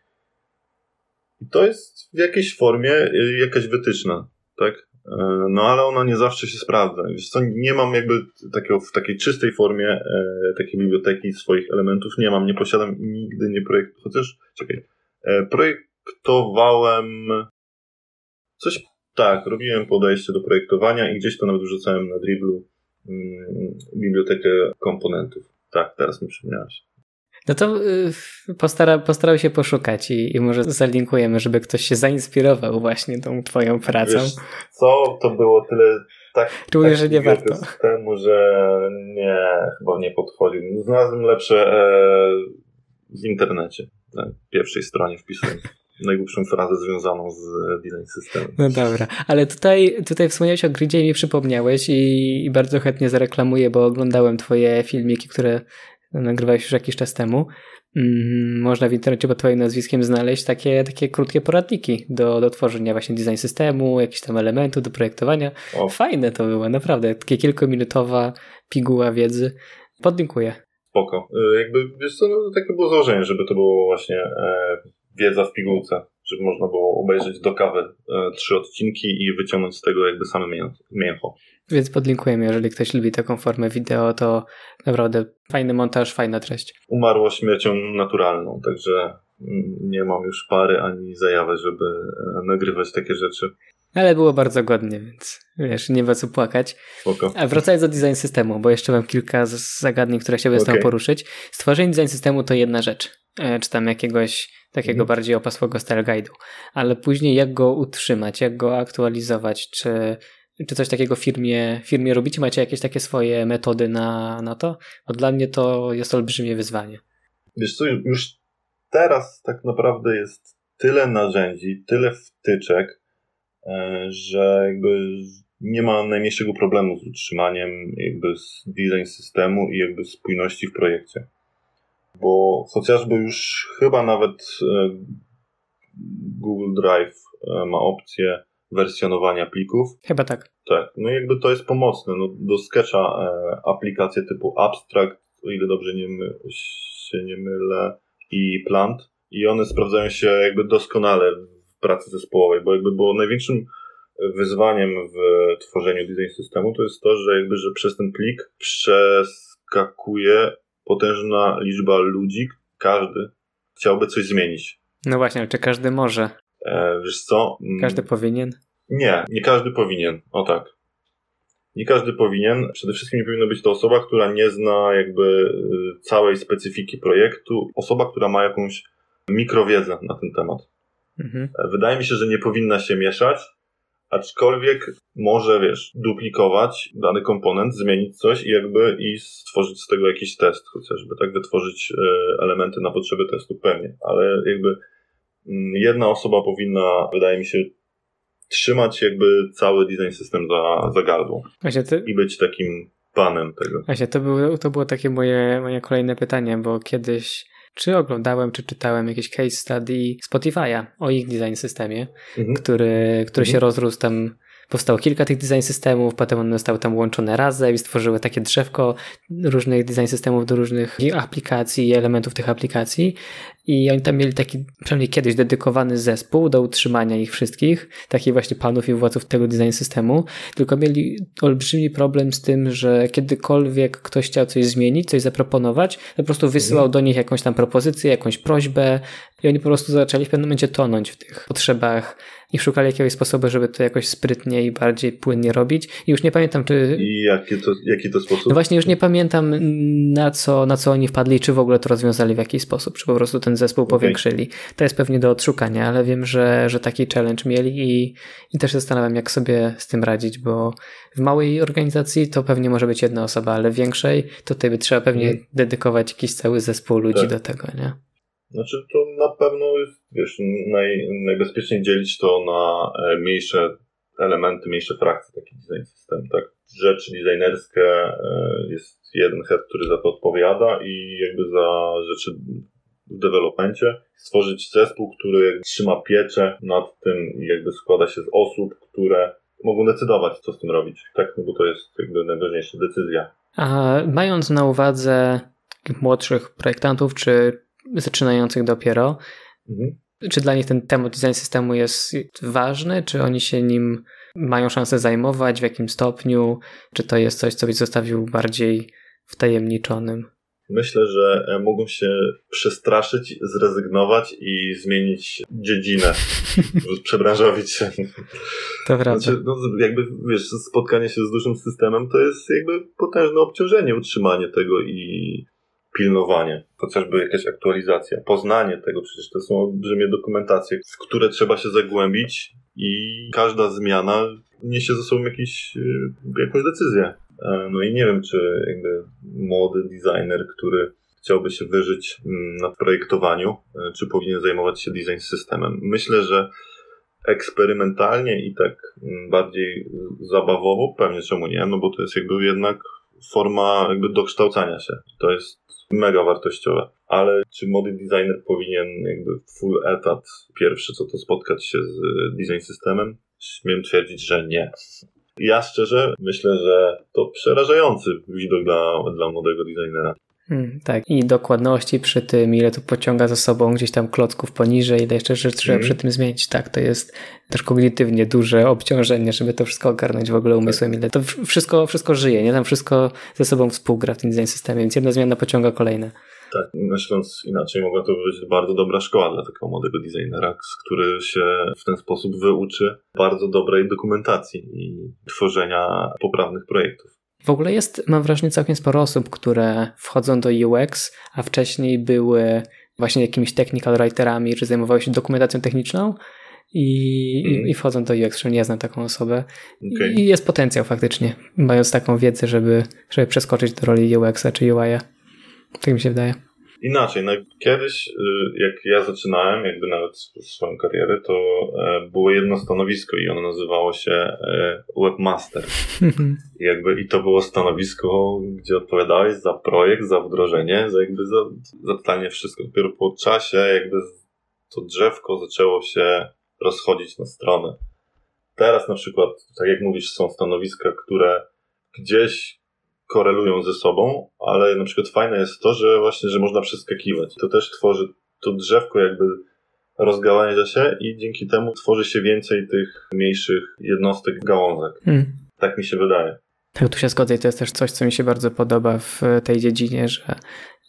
to jest w jakiejś formie y, jakaś wytyczna, tak? E, no ale ona nie zawsze się sprawdza. Wiesz co, nie mam jakby takiego, w takiej czystej formie e, takiej biblioteki swoich elementów nie mam, nie posiadam i nigdy nie projektuję. Chociaż, czekaj, e, projektowałem coś, tak, robiłem podejście do projektowania i gdzieś to nawet wrzucałem na driblu mm, bibliotekę komponentów. Tak, teraz mi przypomniałeś. No to y, postara, postarał się poszukać i, i, może zalinkujemy, żeby ktoś się zainspirował właśnie tą twoją pracą. Wiesz co, to było tyle tak, Czuję, tak że nie warto. temu, że nie, chyba nie podchodził. Znalazłem lepsze e, w internecie, na pierwszej stronie wpisując najgłupszą frazę związaną z design systemem. No dobra, ale tutaj, tutaj wspomniałeś o gridzie i mi przypomniałeś i, i bardzo chętnie zareklamuję, bo oglądałem twoje filmiki, które nagrywałeś już jakiś czas temu. Mm, można w internecie pod twoim nazwiskiem znaleźć takie, takie krótkie poradniki do, do tworzenia właśnie design systemu, jakichś tam elementów do projektowania. O. Fajne to było, naprawdę. Takie kilkuminutowa piguła wiedzy. Podlinkuję. Spoko. Y, jakby, wiesz co, no, takie było założenie, żeby to było właśnie e, wiedza w pigułce, żeby można było obejrzeć do kawy e, trzy odcinki i wyciągnąć z tego jakby same mięcho. Więc podlinkujemy, jeżeli ktoś lubi taką formę wideo, to naprawdę fajny montaż, fajna treść. Umarło śmiercią naturalną, także nie mam już pary ani zajawy, żeby e, nagrywać takie rzeczy. Ale było bardzo godnie, więc wiesz, nie ma co płakać. Spoko. A wracając do design systemu, bo jeszcze mam kilka zagadnień, które chciałbym okay. z poruszyć. Stworzenie design systemu to jedna rzecz. E, czy tam jakiegoś takiego mhm. bardziej opasłego style guide'u. Ale później jak go utrzymać, jak go aktualizować, czy czy coś takiego w firmie, firmie robicie? Macie jakieś takie swoje metody na, na to? Bo dla mnie to jest olbrzymie wyzwanie. Wiesz co, już teraz tak naprawdę jest tyle narzędzi, tyle wtyczek, e, że jakby nie ma najmniejszego problemu z utrzymaniem jakby design systemu i jakby spójności w projekcie. Bo chociażby już chyba nawet e, Google Drive e, ma opcję wersjonowania plików. Chyba tak. Tak, no jakby to jest pomocne. No, do Sketcha e, aplikacje typu Abstract, o ile dobrze nie my, się nie mylę, i Plant i one sprawdzają się jakby doskonale w pracy zespołowej, bo jakby było największym wyzwaniem w tworzeniu design systemu to jest to, że jakby, że przez ten plik przeskakuje potężna liczba ludzi, każdy chciałby coś zmienić. No właśnie, czy każdy może? E, wiesz co? Mm. Każdy powinien? Nie, nie każdy powinien. O tak. Nie każdy powinien. Przede wszystkim nie powinna być to osoba, która nie zna jakby y, całej specyfiki projektu. Osoba, która ma jakąś mikrowiedzę na ten temat. Mhm. E, wydaje mi się, że nie powinna się mieszać, aczkolwiek może, wiesz, duplikować dany komponent, zmienić coś i jakby i stworzyć z tego jakiś test chociażby, tak, wytworzyć e, elementy na potrzeby testu pewnie, ale jakby Mm, jedna osoba powinna, wydaje mi się, trzymać jakby cały design system za, za gardło. Ty... I być takim panem tego. Właśnie, to było, to było takie moje, moje kolejne pytanie, bo kiedyś czy oglądałem, czy czytałem jakieś case study Spotify'a o ich design systemie, mhm. który, który mhm. się rozrósł tam powstało kilka tych design systemów, potem one zostały tam łączone razem i stworzyły takie drzewko różnych design systemów do różnych aplikacji i elementów tych aplikacji. I oni tam mieli taki, przynajmniej kiedyś, dedykowany zespół do utrzymania ich wszystkich, takich właśnie panów i władców tego design systemu, tylko mieli olbrzymi problem z tym, że kiedykolwiek ktoś chciał coś zmienić, coś zaproponować, po prostu wysyłał do nich jakąś tam propozycję, jakąś prośbę i oni po prostu zaczęli w pewnym momencie tonąć w tych potrzebach i szukali jakiegoś sposobu, żeby to jakoś sprytnie i bardziej płynnie robić. I już nie pamiętam, czy. I jaki to, jaki to sposób? No właśnie, już nie pamiętam, na co, na co oni wpadli, czy w ogóle to rozwiązali w jakiś sposób, czy po prostu ten zespół okay. powiększyli. To jest pewnie do odszukania, ale wiem, że, że taki challenge mieli i, i też zastanawiam, jak sobie z tym radzić, bo w małej organizacji to pewnie może być jedna osoba, ale w większej to tutaj by trzeba pewnie hmm. dedykować jakiś cały zespół ludzi tak. do tego, nie? Znaczy to na pewno jest, wiesz, naj, najbezpieczniej dzielić to na e, mniejsze elementy, mniejsze frakcje taki design system, tak? Rzeczy designerskie e, jest jeden head, który za to odpowiada i jakby za rzeczy w developmencie stworzyć zespół, który trzyma pieczę nad tym i jakby składa się z osób, które mogą decydować, co z tym robić, tak? No bo to jest jakby najważniejsza decyzja. A mając na uwadze młodszych projektantów, czy zaczynających dopiero. Mhm. Czy dla nich ten temat design systemu jest ważny? Czy oni się nim mają szansę zajmować? W jakim stopniu? Czy to jest coś, co byś zostawił bardziej wtajemniczonym? Myślę, że e, mogą się przestraszyć, zrezygnować i zmienić dziedzinę, przebranżowić się. To prawda. Znaczy, no, jakby, wiesz, spotkanie się z dużym systemem to jest jakby potężne obciążenie, utrzymanie tego i pilnowanie, chociażby jakaś aktualizacja, poznanie tego, przecież to są olbrzymie dokumentacje, w które trzeba się zagłębić i każda zmiana niesie ze sobą jakiś, y, jakąś decyzję. E, no i nie wiem, czy jakby młody designer, który chciałby się wyżyć mm, na projektowaniu, e, czy powinien zajmować się design systemem. Myślę, że eksperymentalnie i tak mm, bardziej zabawowo, pewnie czemu nie, no bo to jest jakby jednak forma jakby dokształcania się. To jest mega wartościowe. Ale czy młody designer powinien jakby full etat pierwszy co to spotkać się z design systemem? Śmiem twierdzić, że nie. Ja szczerze myślę, że to przerażający widok dla, dla młodego designera. Hmm, tak, i dokładności przy tym, ile to pociąga za sobą gdzieś tam klocków poniżej, ile jeszcze rzeczy trzeba przy tym zmienić. Tak, to jest też kognitywnie duże obciążenie, żeby to wszystko ogarnąć w ogóle umysłem, ile to wszystko, wszystko żyje, nie? Tam wszystko ze sobą współgra w tym design systemie, więc jedna zmiana pociąga kolejne. Tak, myśląc inaczej, mogła to być bardzo dobra szkoła dla takiego młodego designera, który się w ten sposób wyuczy bardzo dobrej dokumentacji i tworzenia poprawnych projektów. W ogóle jest, mam wrażenie, całkiem sporo osób, które wchodzą do UX, a wcześniej były właśnie jakimiś technical writerami, czy zajmowały się dokumentacją techniczną i, mm. i wchodzą do UX, że nie znam taką osobę. Okay. I jest potencjał faktycznie, mając taką wiedzę, żeby, żeby przeskoczyć do roli UX-a czy UI-a. Tak mi się wydaje. Inaczej, no kiedyś, y, jak ja zaczynałem, jakby nawet swoją karierę, to e, było jedno stanowisko i ono nazywało się e, Webmaster. I jakby i to było stanowisko, gdzie odpowiadałeś za projekt, za wdrożenie, za jakby za, za totalnie wszystko. Dopiero po czasie jakby to drzewko zaczęło się rozchodzić na stronę. Teraz na przykład, tak jak mówisz, są stanowiska, które gdzieś korelują ze sobą, ale na przykład fajne jest to, że właśnie, że można przeskakiwać. To też tworzy to drzewko jakby rozgałęzia się i dzięki temu tworzy się więcej tych mniejszych jednostek gałązek. Hmm. Tak mi się wydaje. Tak, tu się zgodzę i to jest też coś, co mi się bardzo podoba w tej dziedzinie, że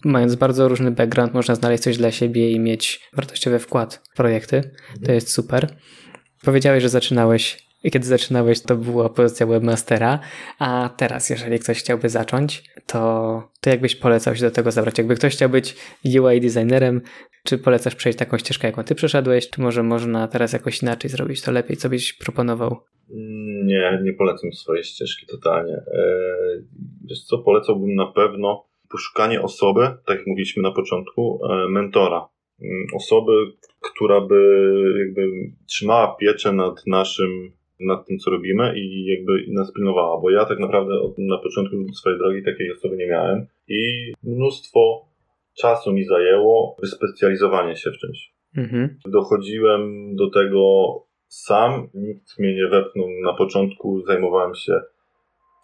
mając bardzo różny background można znaleźć coś dla siebie i mieć wartościowy wkład w projekty. To mhm. jest super. Powiedziałeś, że zaczynałeś i kiedy zaczynałeś, to była pozycja webmastera, a teraz, jeżeli ktoś chciałby zacząć, to, to jakbyś polecał się do tego zabrać? Jakby ktoś chciał być UI designerem, czy polecasz przejść taką ścieżkę, jaką ty przeszedłeś, czy może można teraz jakoś inaczej zrobić to lepiej? Co byś proponował? Nie, nie polecam swojej ścieżki totalnie. Eee, wiesz co, polecałbym na pewno poszukanie osoby, tak jak mówiliśmy na początku, e, mentora. mm, osoby, która by jakby trzymała pieczę nad naszym, nad tym, co robimy i jakby nas pilnowała, bo ja tak naprawdę na początku swojej drogi takiej osoby nie miałem i mnóstwo czasu mi zajęło wyspecjalizowanie się w czymś. Mhm. Dochodziłem do tego sam, nikt mnie nie wepchnął na początku, zajmowałem się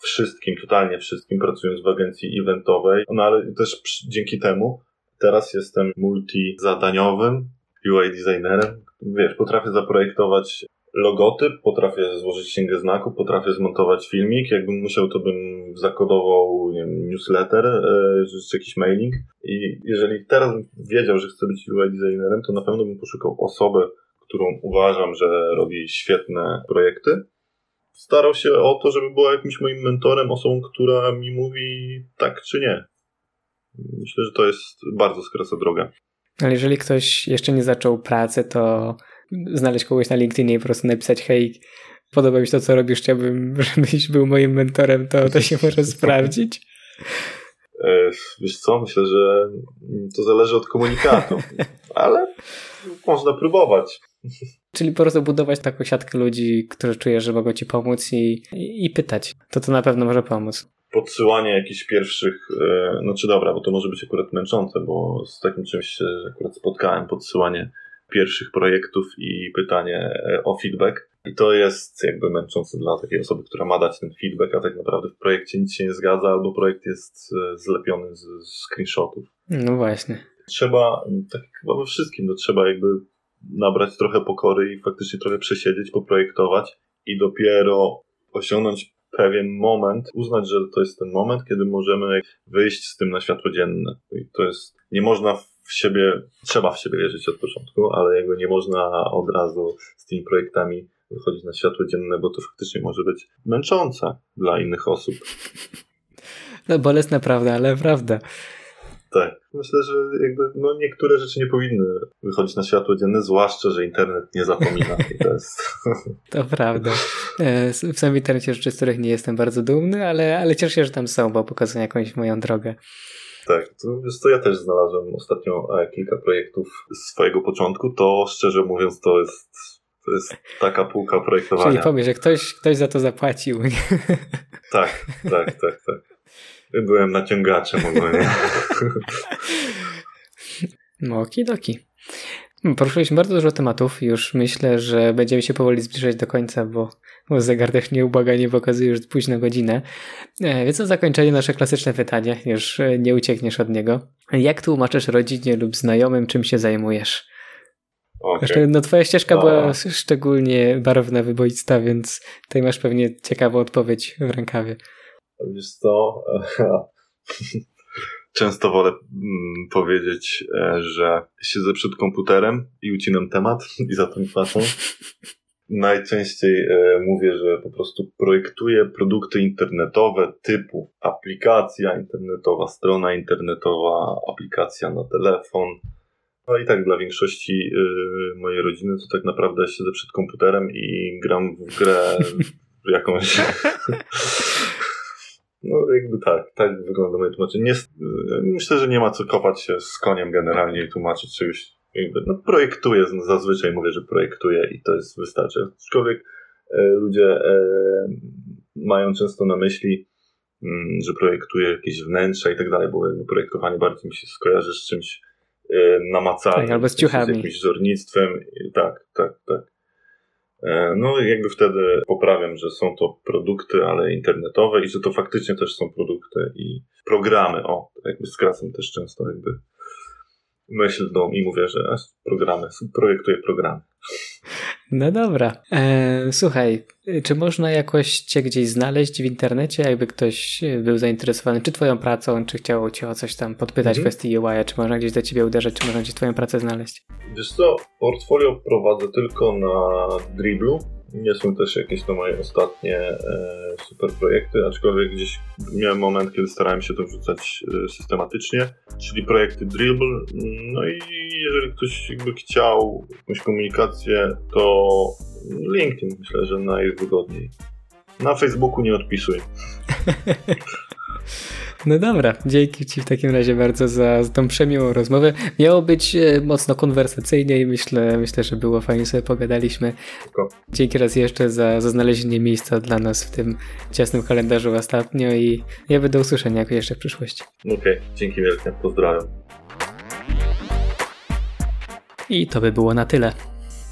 wszystkim, totalnie wszystkim, pracując w agencji eventowej, no ale też dzięki temu teraz jestem multizadaniowym UI designerem. Wiesz, potrafię zaprojektować logotyp, potrafię złożyć księgę znaku, potrafię zmontować filmik. Jakbym musiał, to bym zakodował wiem, newsletter e, czy jakiś mailing. I jeżeli teraz wiedział, że chcę być UI designerem, to na pewno bym poszukał osoby, którą uważam, że robi świetne projekty. Starał się o to, żeby była jakimś moim mentorem, osobą, która mi mówi tak czy nie. Myślę, że to jest bardzo skresa droga. Ale jeżeli ktoś jeszcze nie zaczął pracy, to znaleźć kogoś na LinkedInie i po prostu napisać hej, podoba mi się to, co robisz, chciałbym, żebyś był moim mentorem, to to się może sprawdzić. E, wiesz co, myślę, że to zależy od komunikatu, ale można próbować. Czyli po prostu budować taką siatkę ludzi, którzy czujesz, że mogą ci pomóc i, i, i pytać. To to na pewno może pomóc. Podsyłanie jakichś pierwszych, e, no czy dobra, bo to może być akurat męczące, bo z takim czymś się akurat spotkałem, podsyłanie pierwszych projektów i pytanie e, o feedback. I to jest jakby męczące dla takiej osoby, która ma dać ten feedback, a tak naprawdę w projekcie nic się nie zgadza, albo projekt jest e, zlepiony z, screenshotów. No właśnie. Trzeba, tak chyba we wszystkim, no trzeba jakby nabrać trochę pokory i faktycznie trochę przesiedzieć, poprojektować i dopiero osiągnąć pewien moment, uznać, że to jest ten moment, kiedy możemy wyjść z tym na światło dzienne. I to jest, nie można w siebie, trzeba w siebie wierzyć od początku, ale jego nie można od razu z tymi projektami wychodzić na światło dzienne, bo to faktycznie może być męczące dla innych osób. No bolesna prawda, ale prawda. Tak. Myślę, że jakby no, niektóre rzeczy nie powinny wychodzić na światło dzienne, zwłaszcza, że internet nie zapomina. To, jest... to prawda. E, w samym internecie rzeczy, z których nie jestem bardzo dumny, ale, ale cieszę się, że tam są, bo pokazują jakąś moją drogę. Tak, to, to ja też znalazłem ostatnio e, kilka projektów z swojego początku. To szczerze mówiąc, to jest, to jest taka półka projektowania. Czyli powiesz, że ktoś, ktoś za to zapłacił. Tak, tak, tak, tak. Byłem naciągaczem ogólnie. No, okidoki. Poruszyliśmy bardzo dużo tematów. Już myślę, że będziemy się powoli zbliżać do końca, bo, bo zegar też nieubłaganie pokazuje już późną godzinę. E, więc na zakończenie nasze klasyczne pytanie. Już e, nie uciekniesz od niego. Jak tłumaczysz rodzinie lub znajomym, czym się zajmujesz? Okay. no twoja ścieżka była szczególnie barwna, wyboista, więc tutaj masz pewnie ciekawą odpowiedź w rękawie. Wiesz co? Często wolę mm, powiedzieć, e, że siedzę przed komputerem i ucinam temat i za tym płacą. Najczęściej e, mówię, że po prostu projektuję produkty internetowe typu aplikacja internetowa, strona internetowa, aplikacja na telefon. No i tak dla większości e, mojej rodziny to tak naprawdę siedzę przed komputerem i gram w grę jakąś No jakby tak, tak wygląda moje tłumaczenie. Nie, myślę, że nie ma co kopać się z koniem generalnie i tłumaczyć czegoś. Jakby, no projektuję, zazwyczaj mówię, że projektuję i to jest wystarczy. Aczkolwiek e, ludzie e, mają często na myśli, m, mm, że projektuję jakieś wnętrza i tak dalej, bo jakby projektowanie bardziej mi się skojarzy z czymś e, namacalnym. Tak, albo z ciuchami. Z jakimś wzornictwem. Tak, tak, tak. E, no jakby wtedy poprawiam, że są to produkty, ale internetowe i że to faktycznie też są produkty i programy. O, jakby skracam też często jakby myśl do i mówię, że programy, projektuję programy. No dobra. E, słuchaj, czy można jakoś cię gdzieś znaleźć w internecie, jakby ktoś był zainteresowany czy twoją pracą, czy chciał cię o coś tam podpytać mhm. w kwestii UI, czy można gdzieś do ciebie uderzyć, czy można gdzieś twoją pracę znaleźć? Wiesz co, portfolio prowadzę tylko na Dribblu. Nie są też jakieś to moje ostatnie e, super projekty, aczkolwiek gdzieś miałem moment, kiedy starałem się to wrzucać e, systematycznie, czyli projekty Dribble. No i jeżeli ktoś jakby chciał jakąś komunikację, to LinkedIn myślę, że najwygodniej. Na Facebooku nie odpisuj. No dobra, dzięki Ci w takim razie bardzo za, za tą przemiłą rozmowę. Miało być e, mocno konwersacyjnie i myślę, myślę, że było fajnie sobie pogadaliśmy. Dzięki raz jeszcze za, za znalezienie miejsca dla nas w tym ciasnym kalendarzu ostatnio i ja będę usłyszenia jak jeszcze w przyszłości. Okej, okay, dzięki wielkie, pozdrawiam. I to by było na tyle.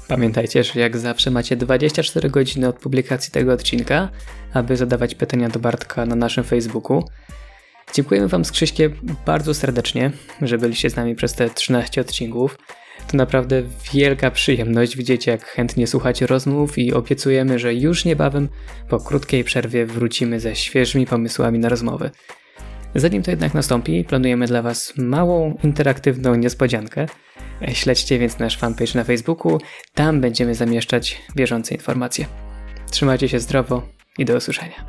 Pamiętajcie, że jak zawsze macie 24 godziny od publikacji tego odcinka, aby zadawać pytania do Bartka na naszym Facebooku. Dziękujemy Wam z Krzyśkiem bardzo serdecznie, że byliście z nami przez te 13 odcinków. To naprawdę wielka przyjemność widzieć, jak chętnie słuchacie rozmów i obiecujemy, że już niebawem, po krótkiej przerwie, wrócimy ze świeżymi pomysłami na rozmowy. Zanim to jednak nastąpi, planujemy dla Was małą, interaktywną niespodziankę. Śledźcie więc nasz fanpage na Facebooku, tam będziemy zamieszczać bieżące informacje. Trzymajcie się zdrowo i do usłyszenia.